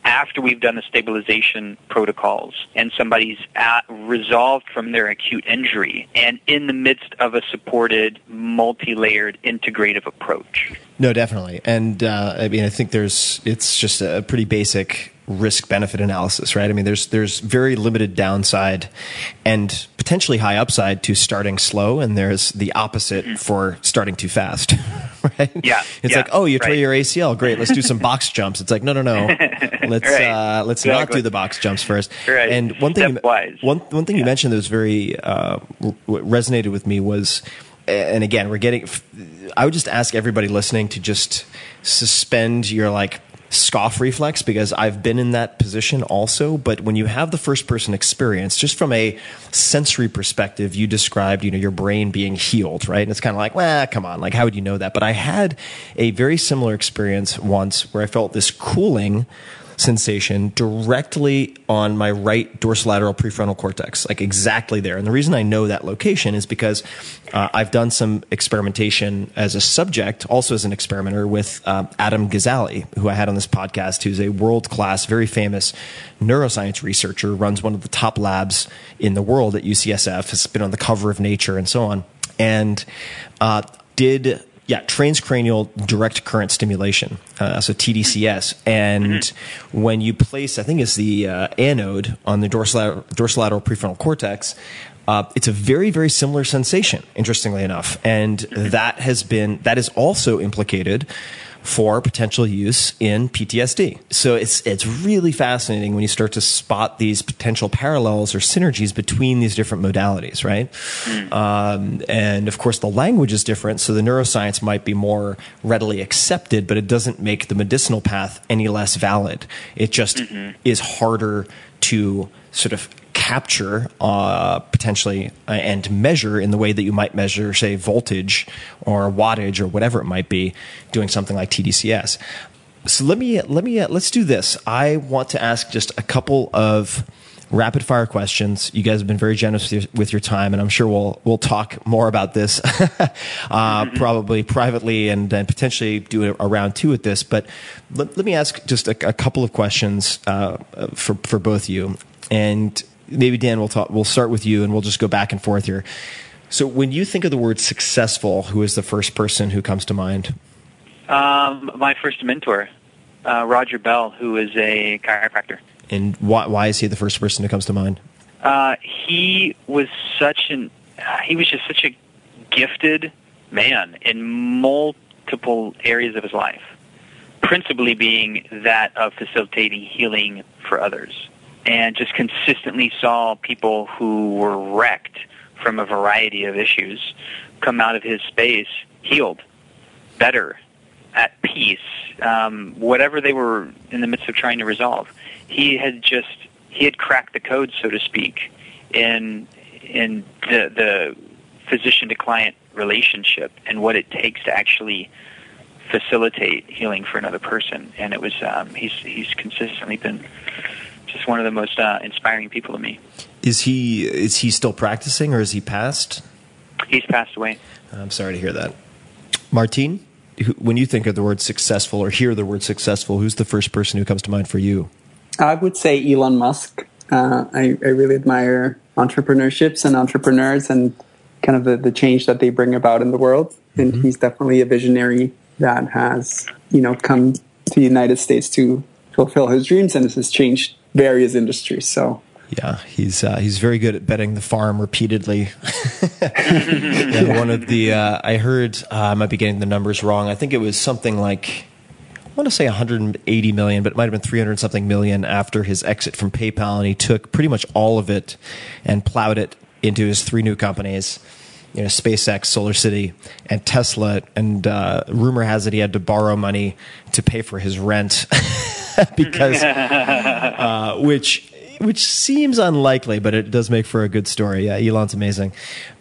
after we've done the stabilization protocols and somebody's at, resolved from their acute injury and in the midst of a supported, multi-layered, integrative approach. No, definitely. And uh, I mean, I think there's it's just a pretty basic risk benefit analysis, right? I mean, there's there's very limited downside and potentially high upside to starting slow, and there's the opposite for starting too fast. right? Yeah, It's yeah, like, oh, you tore right. your ACL. Great, let's do some box jumps. It's like, no, no, no. Let's Right, uh, let's not do the box jumps first. Right, And one thing, stepwise. one one thing you mentioned that was very uh, resonated with me was, and again, we're getting. I would just ask everybody listening to just suspend your like scoff reflex because I've been in that position also. But when you have the first person experience, just from a sensory perspective, you described, you know, your brain being healed, right? And it's kind of like, well, come on, like, how would you know that? But I had a very similar experience once where I felt this cooling sensation directly on my right dorsolateral prefrontal cortex, like exactly there. And the reason I know that location is because uh, I've done some experimentation as a subject, also as an experimenter, with um, Adam Gazzaley, who I had on this podcast, who's a world class, very famous neuroscience researcher, runs one of the top labs in the world at UCSF, has been on the cover of Nature and so on, and uh, did yeah, transcranial direct current stimulation, uh, so TDCS. And when you place, I think it's the uh, anode on the dorsolateral, dorsolateral prefrontal cortex, uh, it's a very, very similar sensation, interestingly enough. And that has been, that is also implicated for potential use in PTSD. So it's it's really fascinating when you start to spot these potential parallels or synergies between these different modalities, right? Um, and of course, the language is different, so the neuroscience might be more readily accepted, but it doesn't make the medicinal path any less valid. It just is harder to sort of capture uh, potentially uh, and measure in the way that you might measure, say, voltage or wattage or whatever it might be, doing something like TDCS. So let me let me uh, let's do this. I want to ask just a couple of rapid fire questions. You guys have been very generous with your, with your time, and I'm sure we'll we'll talk more about this, uh, probably privately and, and potentially do a, round two with this. But let, let me ask just a, a couple of questions uh, for for both of you, and maybe Dan, we'll talk. We'll start with you, and we'll just go back and forth here. So, when you think of the word successful, who is the first person who comes to mind? Um, my first mentor, uh, Roger Bell, who is a chiropractor. And why, why is he the first person who comes to mind? Uh, he was such an he was just such a gifted man in multiple areas of his life, principally being that of facilitating healing for others, and just consistently saw people who were wrecked from a variety of issues come out of his space healed, better, at peace, um, whatever they were in the midst of trying to resolve. He had just he had cracked the code, so to speak, in in the the physician to client relationship and what it takes to actually facilitate healing for another person. And it was um, he's he's consistently been just one of the most uh, inspiring people to me. Is he is he still practicing or is he passed? He's passed away. I'm sorry to hear that. Martine, who- when you think of the word successful or hear the word successful, who's the first person who comes to mind for you? I would say Elon Musk. Uh, I, I really admire entrepreneurships and entrepreneurs and kind of the, the change that they bring about in the world. And he's definitely a visionary that has, you know, come to the United States to fulfill his dreams and this has changed various industries. So Yeah, he's uh, he's very good at betting the farm repeatedly. and one of the uh, I heard uh, I might be getting the numbers wrong. I think it was something like I want to say 180 million, but it might have been 300 something million after his exit from PayPal, and he took pretty much all of it and plowed it into his three new companies. You know, SpaceX, Solar City, and Tesla. And uh, rumor has it he had to borrow money to pay for his rent because uh, which which seems unlikely, but it does make for a good story. Yeah, Elon's amazing.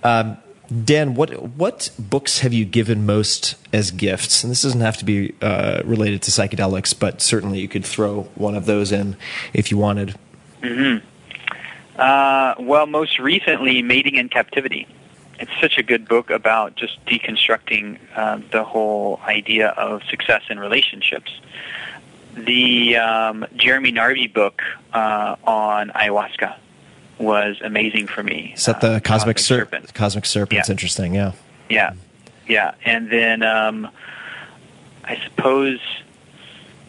Um, Dan, what what books have you given most as gifts? And this doesn't have to be uh, related to psychedelics, but certainly you could throw one of those in if you wanted. Uh, well, most recently, Mating in Captivity. It's such a good book about just deconstructing uh, the whole idea of success in relationships. The um, Jeremy Narby book uh, on ayahuasca was amazing for me. Is that the Uh, Cosmic, Ser- Serpent? Cosmic Serpent's Yeah. interesting, yeah. Yeah, yeah, and then um, I suppose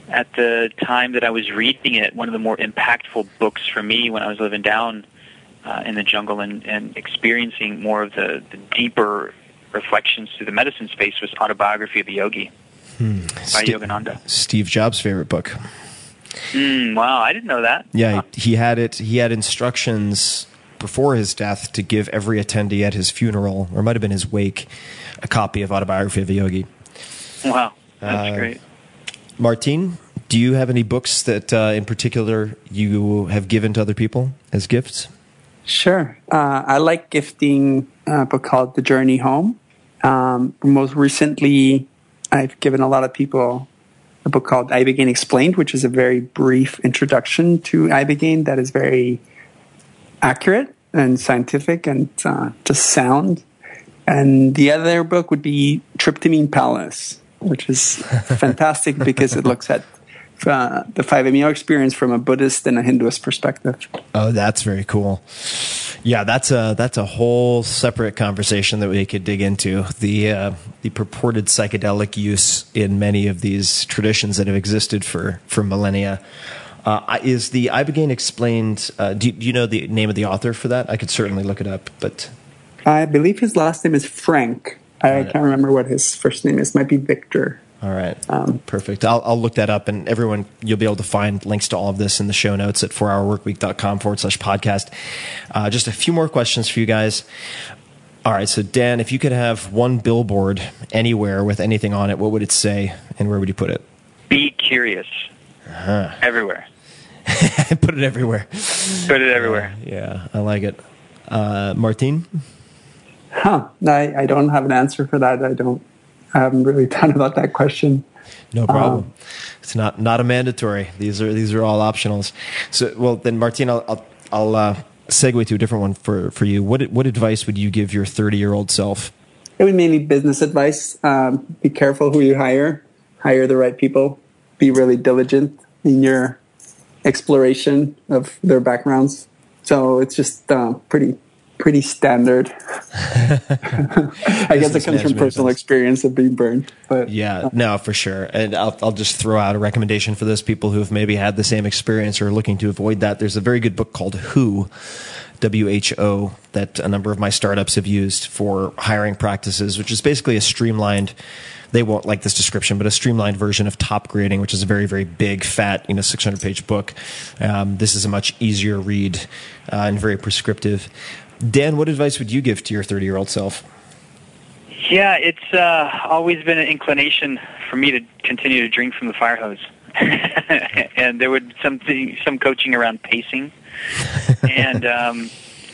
at the time that I was reading it, one of the more impactful books for me when I was living down uh, in the jungle and, and experiencing more of the, the deeper reflections through the medicine space was Autobiography of a Yogi Hmm. by Sti- Yogananda. Steve Jobs' favorite book. Mm, wow, I didn't know that. Yeah, he had it. He had instructions before his death to give every attendee at his funeral, or might have been his wake, a copy of Autobiography of a Yogi. Wow, that's Uh, great. Martine, do you have any books that, uh, in particular, you have given to other people as gifts? Sure. Uh, I like gifting a book called The Journey Home. Um, most recently, I've given a lot of people a book called Ibogaine Explained, which is a very brief introduction to Ibogaine that is very accurate and scientific and uh, just sound. And the other book would be Tryptamine Palace, which is fantastic because it looks at uh, the 5-MeO experience from a Buddhist and a Hinduist perspective. Oh, that's very cool. Yeah, that's a that's a whole separate conversation that we could dig into the uh, the purported psychedelic use in many of these traditions that have existed for for millennia. Uh, is the Ibogaine explained? Uh, do, do you know the name of the author for that? I could certainly look it up, but I believe his last name is Frank. I can't remember what his first name is. Might be Victor. All right. Perfect. I'll, I'll look that up and everyone, you'll be able to find links to all of this in the show notes at 4hourworkweek.com forward slash podcast. Uh, just a few more questions for you guys. All right. So, Dan, if you could have one billboard anywhere with anything on it, what would it say and where would you put it? Be curious. Uh-huh. Everywhere. put it everywhere. Put it everywhere. Yeah. I like it. Uh, Martine? Huh. I, I don't have an answer for that. I don't. I haven't really thought about that question. No problem. it's not not a mandatory. These are these are all optionals. So, well, then, Martine, I'll I'll, I'll uh, segue to a different one for for you. What what advice would you give your thirty year old self? It would mainly business advice. Um, be careful who you hire. Hire the right people. Be really diligent in your exploration of their backgrounds. So it's just uh, pretty pretty standard. I guess it comes from personal advice. experience of being burned. But Yeah, no, for sure. And I'll, I'll just throw out a recommendation for those people who have maybe had the same experience or are looking to avoid that. There's a very good book called Who, W H O, that a number of my startups have used for hiring practices, which is basically a streamlined. They won't like this description, but a streamlined version of Topgrading, which is a very, very big, fat, you know, 600 page book. Um, this is a much easier read uh, and very prescriptive. Dan, what advice would you give to your 30 year old self? Yeah, it's uh, always been an inclination for me to continue to drink from the fire hose. and there would something some coaching around pacing and um,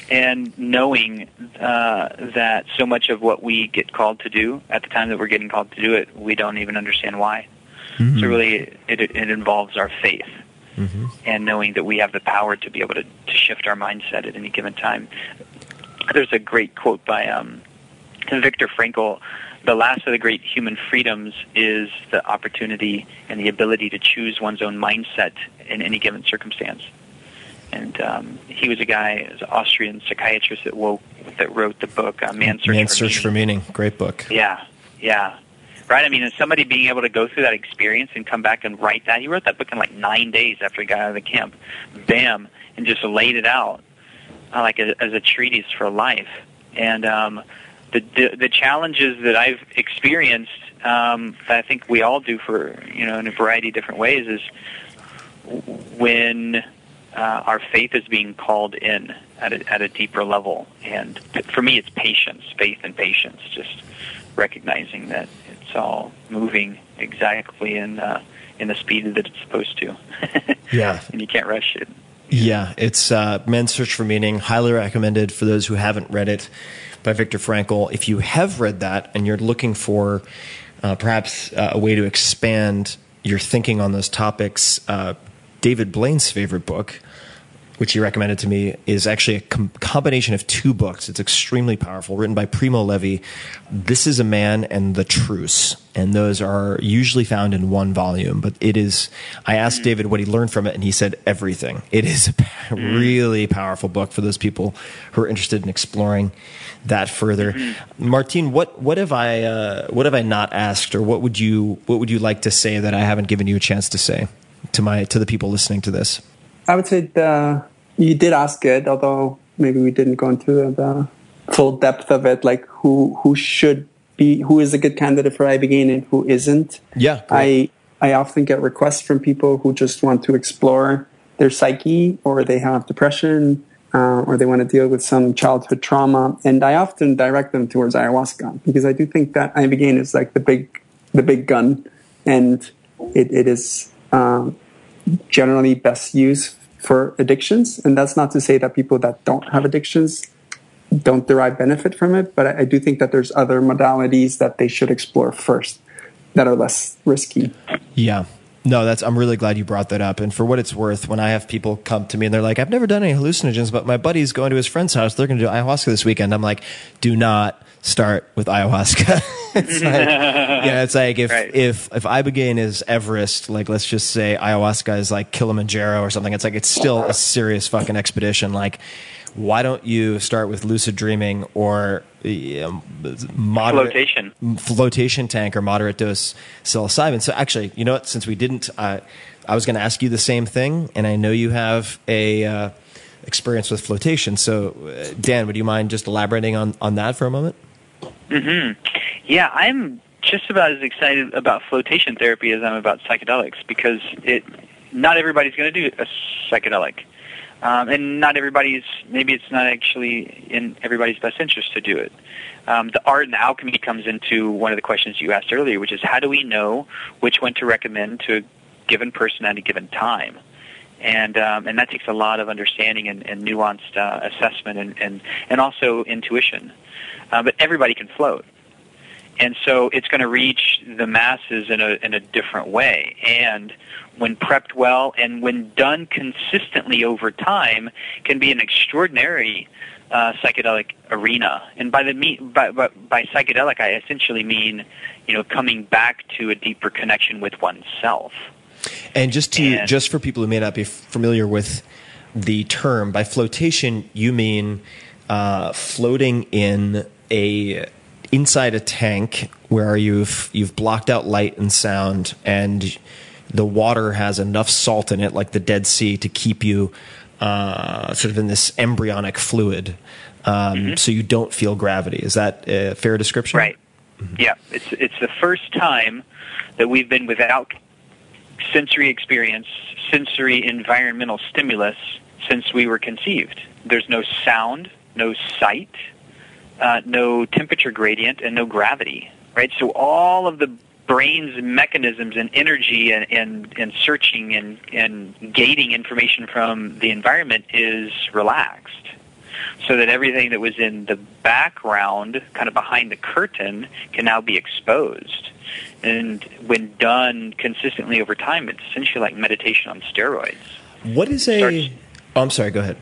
and knowing uh, that so much of what we get called to do at the time that we're getting called to do it, we don't even understand why. So really, it, it involves our faith and knowing that we have the power to be able to, to shift our mindset at any given time. There's a great quote by um, Viktor Frankl. The last of the great human freedoms is the opportunity and the ability to choose one's own mindset in any given circumstance. And um, he was a guy, an Austrian psychiatrist that woke, that wrote the book uh, "Man's Search, Man's for, Search for Meaning. Meaning. Great book. Yeah, yeah. Right? I mean, somebody being able to go through that experience and come back and write that. He wrote that book in like nine days after he got out of the camp. Bam. And just laid it out uh, like a, as a treatise for life. And um, the, the the challenges that I've experienced, um, that I think we all do for, you know, in a variety of different ways is when uh, our faith is being called in at a, at a deeper level. And for me, it's patience, faith and patience, just recognizing that it's all moving exactly in uh, in the speed that it's supposed to. Yeah. and you can't rush it. Yeah, it's uh, Man's Search for Meaning. Highly recommended for those who haven't read it by Viktor Frankl. If you have read that and you're looking for uh, perhaps uh, a way to expand your thinking on those topics, uh, David Blaine's favorite book, which he recommended to me, is actually a com- combination of two books. It's extremely powerful, written by Primo Levi. This is a Man and the Truce. And those are usually found in one volume. But it is, I asked hmm. David what he learned from it, and he said everything. It is a p- hmm. really powerful book for those people who are interested in exploring that further. Hmm. Martin, what, what have I, uh, what have I not asked, or what would you, what would you like to say that I haven't given you a chance to say to my, to the people listening to this? I would say the, you did ask it, although maybe we didn't go into the full depth of it, like who who should be, who is a good candidate for ibogaine and who isn't. Yeah, I I often get requests from people who just want to explore their psyche, or they have depression, uh, or they want to deal with some childhood trauma, and I often direct them towards ayahuasca because I do think that ibogaine is like the big the big gun, and it, it is um, generally best used for addictions. And that's not to say that people that don't have addictions don't derive benefit from it, but I, I do think that there's other modalities that they should explore first that are less risky. Yeah. No, that's. I'm really glad you brought that up. And for what it's worth, when I have people come to me and they're like, "I've never done any hallucinogens, but my buddy's going to his friend's house. They're going to do ayahuasca this weekend." I'm like, "Do not start with ayahuasca." it's like, yeah, it's like if Right. if if ibogaine is Everest, like let's just say ayahuasca is like Kilimanjaro or something. It's like it's still a serious fucking expedition. Like, why don't you start with lucid dreaming or um, moderate Flotation. flotation tank or moderate dose psilocybin. So actually, you know what? Since we didn't, uh, I was going to ask you the same thing, and I know you have a uh, experience with flotation. So, uh, Dan, would you mind just elaborating on on that for a moment? Yeah, I'm just about as excited about flotation therapy as I'm about psychedelics because it not everybody's going to do a psychedelic. Um, and not everybody's maybe it's not actually in everybody's best interest to do it. Um, the art and the alchemy comes into one of the questions you asked earlier, which is how do we know which one to recommend to a given person at a given time? And um, and that takes a lot of understanding and, and nuanced uh, assessment and, and and also intuition. Uh, but everybody can float. And so it's going to reach the masses in a in a different way. And when prepped well and when done consistently over time can be an extraordinary uh, psychedelic arena. And by the me- by, by, by psychedelic I essentially mean you know coming back to a deeper connection with oneself. And just to And- just for people who may not be familiar with the term, by flotation you mean uh, floating in a inside a tank where you've you've blocked out light and sound, and the water has enough salt in it, like the Dead Sea, to keep you uh, sort of in this embryonic fluid, um, so you don't feel gravity. Is that a fair description? Right. Yeah, it's it's the first time that we've been without sensory experience, sensory environmental stimulus since we were conceived. There's no sound, no sight, uh, no temperature gradient, and no gravity. Right. So all of the brain's mechanisms and energy and, and, and searching and, and gating information from the environment is relaxed so that everything that was in the background, kind of behind the curtain, can now be exposed. And when done consistently over time, it's essentially like meditation on steroids. What is a? Starts- Oh, I'm sorry. Go ahead.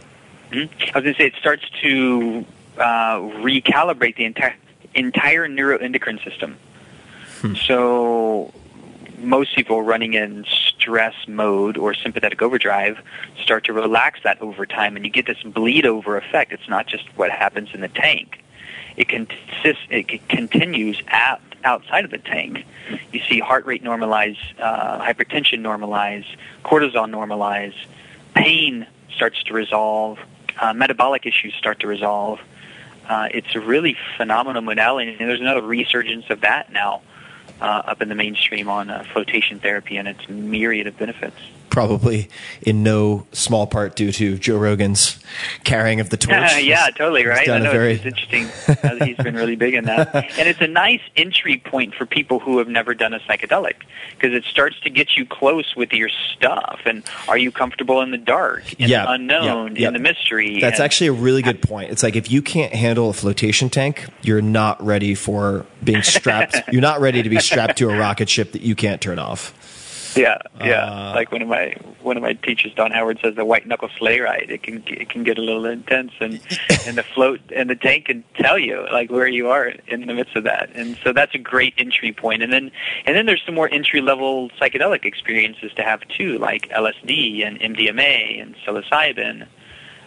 Mhm. I was going to say it starts to uh, recalibrate the entire entire neuroendocrine system. So most people running in stress mode or sympathetic overdrive start to relax that over time, and you get this bleed over effect. It's not just what happens in the tank; it consists, it continues out, outside of the tank. You see heart rate normalize, uh, hypertension normalize, cortisol normalize, pain starts to resolve, uh, metabolic issues start to resolve. Uh, it's a really phenomenal modality, and there's another resurgence of that now uh, up in the mainstream on uh, flotation therapy and its myriad of benefits. Probably in no small part due to Joe Rogan's carrying of the torch. yeah, totally right. I know very- it's interesting. He's been really big in that, and it's a nice entry point for people who have never done a psychedelic because it starts to get you close with your stuff. And are you comfortable in the dark, in the unknown, yeah. in the mystery? That's and- actually a really good point. It's like if you can't handle a flotation tank, you're not ready for being strapped. you're not ready to be strapped to a rocket ship that you can't turn off. Yeah, yeah. Uh, like one of my one of my teachers, Don Howard, says the white knuckle sleigh ride. It can it can get a little intense, and and the float and the tank can tell you like where you are in the midst of that. And so that's a great entry point. And then and then there's some more entry level psychedelic experiences to have too, like LSD and MDMA and psilocybin.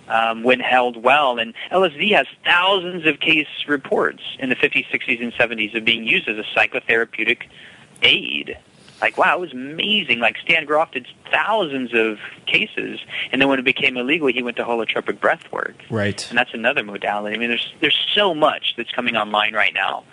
Um, when held well, and LSD has thousands of case reports in the 50s, 60s, and 70s of being used as a psychotherapeutic aid like, wow, it was amazing. Like Stan Grof did thousands of cases, and then when it became illegal, he went to holotropic breath work, Right. and that's another modality. I mean, there's there's so much that's coming online right now,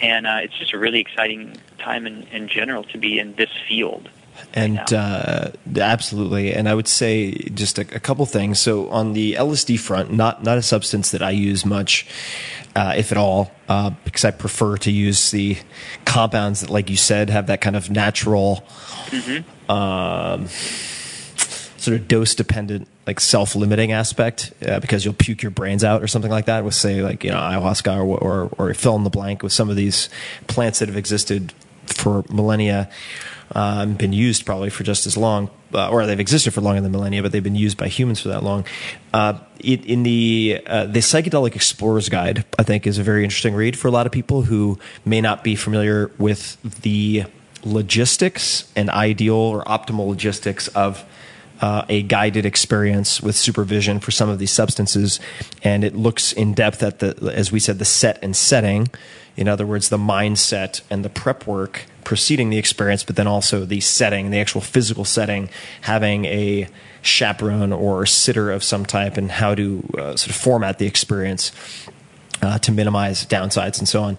and uh, it's just a really exciting time in, in general to be in this field. And uh, absolutely, and I would say just a, a couple things. So on the LSD front, not not a substance that I use much, uh, if at all, uh, because I prefer to use the compounds that, like you said, have that kind of natural, um, sort of dose dependent, like self limiting aspect. Uh, because you'll puke your brains out or something like that with, say, like you know ayahuasca or or, or fill in the blank with some of these plants that have existed for millennia um, been used probably for just as long, uh, or they've existed for longer than millennia, but they've been used by humans for that long. Uh, it, in the uh, the psychedelic explorer's guide, I think is a very interesting read for a lot of people who may not be familiar with the logistics and ideal or optimal logistics of uh, a guided experience with supervision for some of these substances, and it looks in depth at the, as we said, the set and setting. In other words, the mindset and the prep work preceding the experience, but then also the setting, the actual physical setting, having a chaperone or sitter of some type, and how to uh, sort of format the experience uh, to minimize downsides and so on.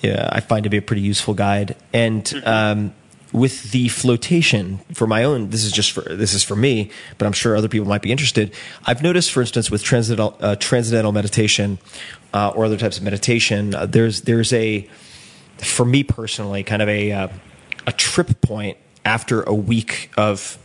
Yeah, I find to be a pretty useful guide. And um, with the flotation, for my own, this is just for this is for me, but I'm sure other people might be interested. I've noticed, for instance, with transcendental, uh, transcendental meditation uh, or other types of meditation, uh, there's there's a for me personally kind of a uh, a trip point after a week of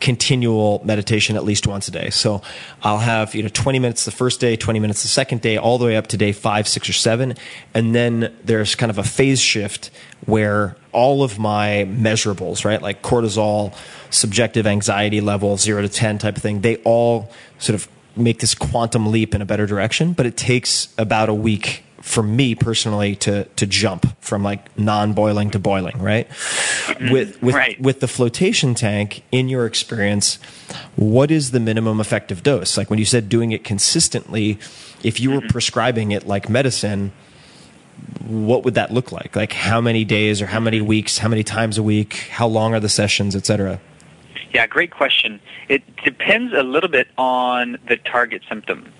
continual meditation at least once a day. So I'll have, you know, 20 minutes the first day, 20 minutes the second day, all the way up to day five, six, or seven. And then there's kind of a phase shift where all of my measurables, right, like cortisol, subjective anxiety level, zero to 10 type of thing, they all sort of make this quantum leap in a better direction. But it takes about a week for me personally to to jump from like non-boiling to boiling right? Mm-hmm. With with Right. with the flotation tank in your experience what is the minimum effective dose? Like when you said doing it consistently if you were mm-hmm. prescribing it like medicine what would that look like? Like how many days or how many mm-hmm. weeks how many times a week how long are the sessions etc Yeah, great question. It depends a little bit on the target symptom.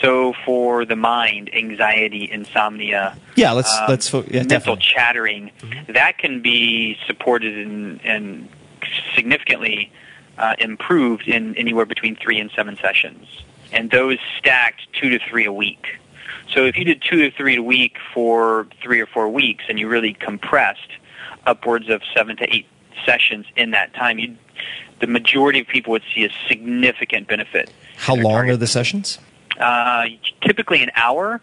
So for the mind, anxiety, insomnia, yeah let's um, let's fo- yeah, mental definitely. chattering, that can be supported and, and significantly uh, improved in anywhere between three and seven sessions. And those stacked two to three a week. So if you did two to three a week for three or four weeks and you really compressed upwards of seven to eight sessions in that time, you the majority of people would see a significant benefit. how long target are the sessions uh, typically an hour,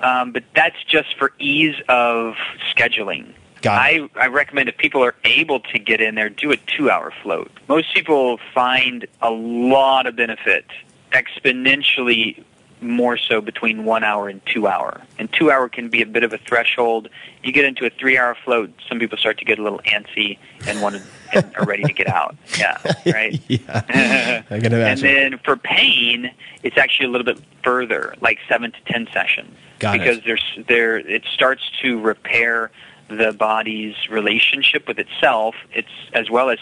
um, but that's just for ease of scheduling. I, I recommend if people are able to get in there, do a two-hour float. Most people find a lot of benefit, exponentially more so between one hour and two hour. And two hour can be a bit of a threshold. You get into a three-hour float, some people start to get a little antsy and want to and are ready to get out. Yeah, right. yeah i can And then for pain, it's actually a little bit further, like seven to ten sessions, Got it. because there's there it starts to repair the body's relationship with itself. It's as well as,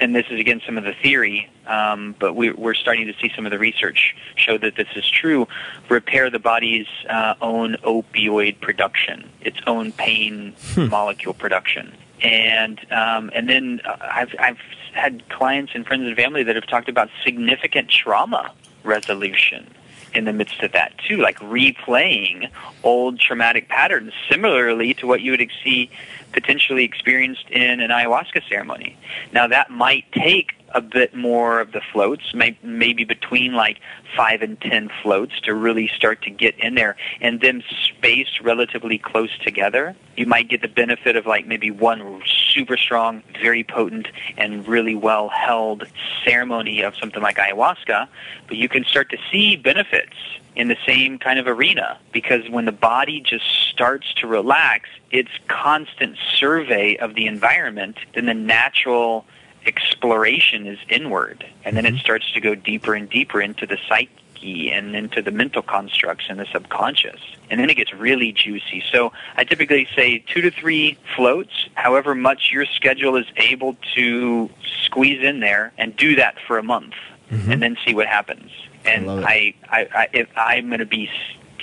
and this is again some of the theory, um, but we, we're starting to see some of the research show that this is true. Repair the body's uh, own opioid production, its own pain molecule production. And um, and then uh, I've I've had clients and friends and family that have talked about significant trauma resolution in the midst of that too, like replaying old traumatic patterns, similarly to what you would see potentially experienced in an ayahuasca ceremony. Now that might take a bit more of the floats, may, maybe between like five and ten floats to really start to get in there, and them spaced relatively close together. You might get the benefit of like maybe one super strong, very potent, and really well held ceremony of something like ayahuasca, but you can start to see benefits in the same kind of arena because when the body just starts to relax, its constant survey of the environment, then the natural exploration is inward, and then it mm-hmm. starts to go deeper and deeper into the psyche and into the mental constructs and the subconscious. And then it gets really juicy. So I typically say two to three floats, however much your schedule is able to squeeze in there, and do that for a month, mm-hmm. and then see what happens. And it. I, I, I, if I'm going to be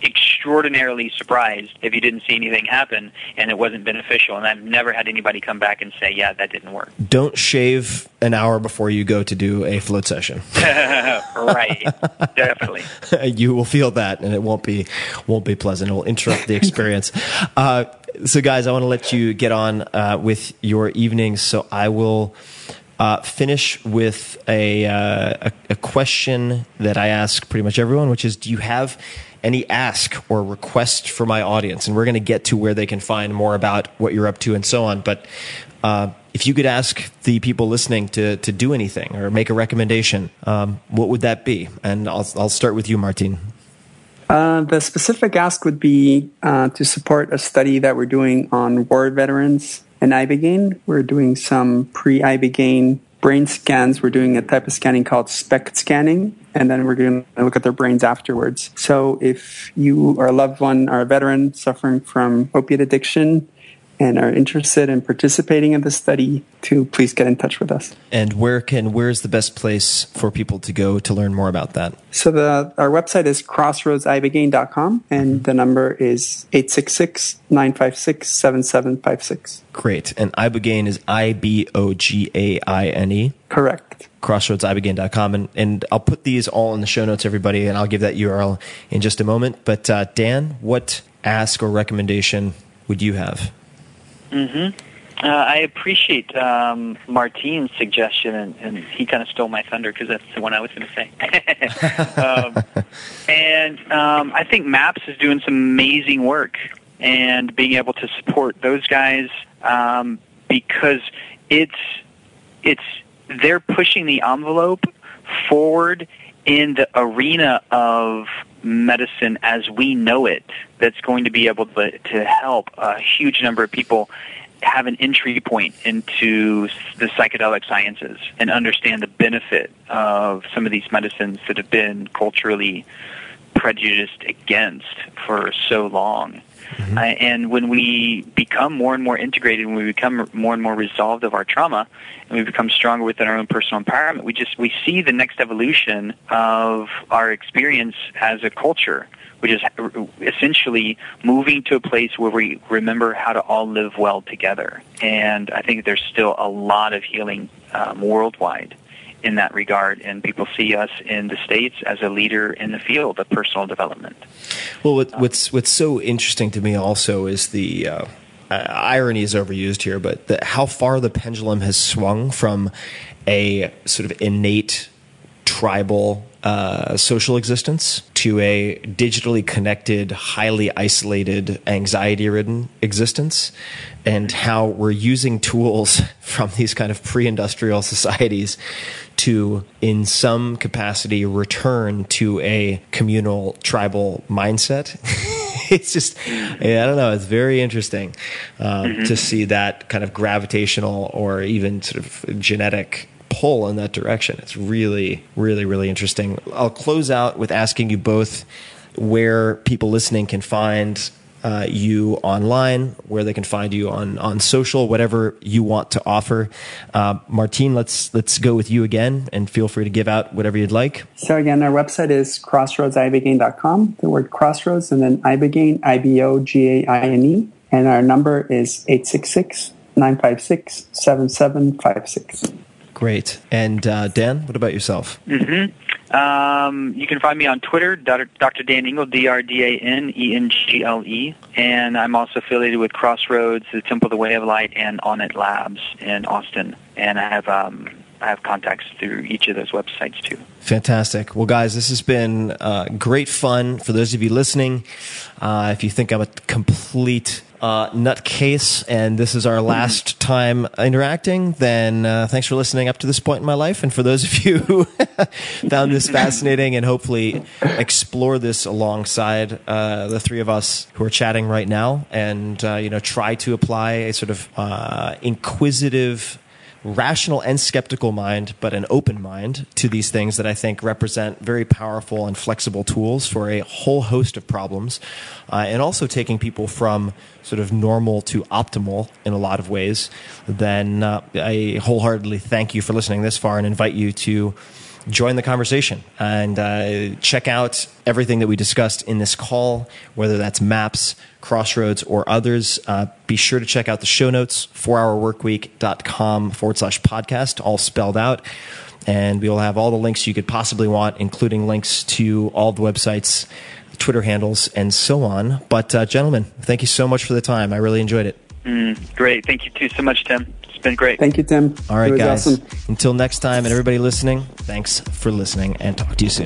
extraordinarily surprised if you didn't see anything happen and it wasn't beneficial. And I've never had anybody come back and say, "Yeah, that didn't work." Don't shave an hour before you go to do a float session. right, definitely. you will feel that, and it won't be won't be pleasant. It will interrupt the experience. uh, so, guys, I want to let you get on uh, with your evenings. So, I will uh, finish with a, uh, a a question that I ask pretty much everyone, which is, do you have any ask or request for my audience? And we're going to get to where they can find more about what you're up to and so on. But uh, if you could ask the people listening to to do anything or make a recommendation, um, what would that be? And I'll I'll start with you, Martin. Uh, the specific ask would be uh, to support a study that we're doing on war veterans and Ibogaine. We're doing some pre-Ibogaine brain scans. We're doing a type of scanning called SPECT scanning, and then we're going to look at their brains afterwards. So if you or a loved one are a veteran suffering from opiate addiction and are interested in participating in the study, to please get in touch with us. And where can where's the best place for people to go to learn more about that? So the our website is crossroadsibogaine.com and the number is 866-956-7756. Great. And Ibogaine is I B O G A I N E. Correct. crossroadsibogaine.com and, and I'll put these all in the show notes everybody and I'll give that URL in just a moment but uh, Dan what ask or recommendation would you have Uh, I appreciate um, Martin's suggestion, and, and he kind of stole my thunder because that's the one I was going to say. um, and um, I think Maps is doing some amazing work, and being able to support those guys um, because it's it's they're pushing the envelope forward in the arena of medicine as we know it that's going to be able to, to help a huge number of people have an entry point into the psychedelic sciences and understand the benefit of some of these medicines that have been culturally prejudiced against for so long. Uh, and when we become more and more integrated, when we become more and more resolved of our trauma, and we become stronger within our own personal empowerment, we just we see the next evolution of our experience as a culture, which is essentially moving to a place where we remember how to all live well together. And I think there's still a lot of healing um, worldwide in that regard, and people see us in the states as a leader in the field of personal development. well what, what's what's so interesting to me also is the uh, irony is overused here but the, how far the pendulum has swung from a sort of innate tribal uh, social existence to a digitally connected, highly isolated, anxiety ridden existence, and how we're using tools from these kind of pre industrial societies to, in some capacity, return to a communal tribal mindset. it's just, I don't know, it's very interesting um, to see that kind of gravitational or even sort of genetic pull in that direction. It's really, really, really interesting. I'll close out with asking you both where people listening can find uh, you online, where they can find you on on social, whatever you want to offer. Uh, Martin, let's let's go with you again, and feel free to give out whatever you'd like. So again, our website is crossroadsibogaine.com. The word crossroads and then ibogaine, I-B-O-G-A-I-N-E. And our number is 866-956-7756. Great. And uh, Dan, what about yourself? Um, you can find me on Twitter, Dr. Dan Engle, D-R-D-A-N-E-N-G-L-E, and I'm also affiliated with Crossroads, the Temple of the Way of Light, and Onnit Labs in Austin, and I have um, I have contacts through each of those websites too. Fantastic. Well, guys, this has been uh, great fun. For those of you listening, uh, if you think I'm a complete uh, nutcase and this is our last time interacting, then uh, thanks for listening up to this point in my life. And for those of you who found this fascinating and hopefully explore this alongside uh, the three of us who are chatting right now, and uh, you know, try to apply a sort of uh, inquisitive rational and skeptical mind, but an open mind to these things that I think represent very powerful and flexible tools for a whole host of problems, uh, and also taking people from sort of normal to optimal in a lot of ways. Then uh, I wholeheartedly thank you for listening this far and invite you to join the conversation and uh, check out everything that we discussed in this call, whether that's maps, crossroads, or others. Uh, be sure to check out the show notes, 4hourworkweek.com forward slash podcast, all spelled out. And we will have all the links you could possibly want, including links to all the websites, Twitter handles, and so on. But, uh, gentlemen, thank you so much for the time. I really enjoyed it. Mm, great. Thank you too so much, Tim. It's been great. Thank you, Tim. All right, guys. Awesome. Until next time, and everybody listening, thanks for listening, and talk to you soon.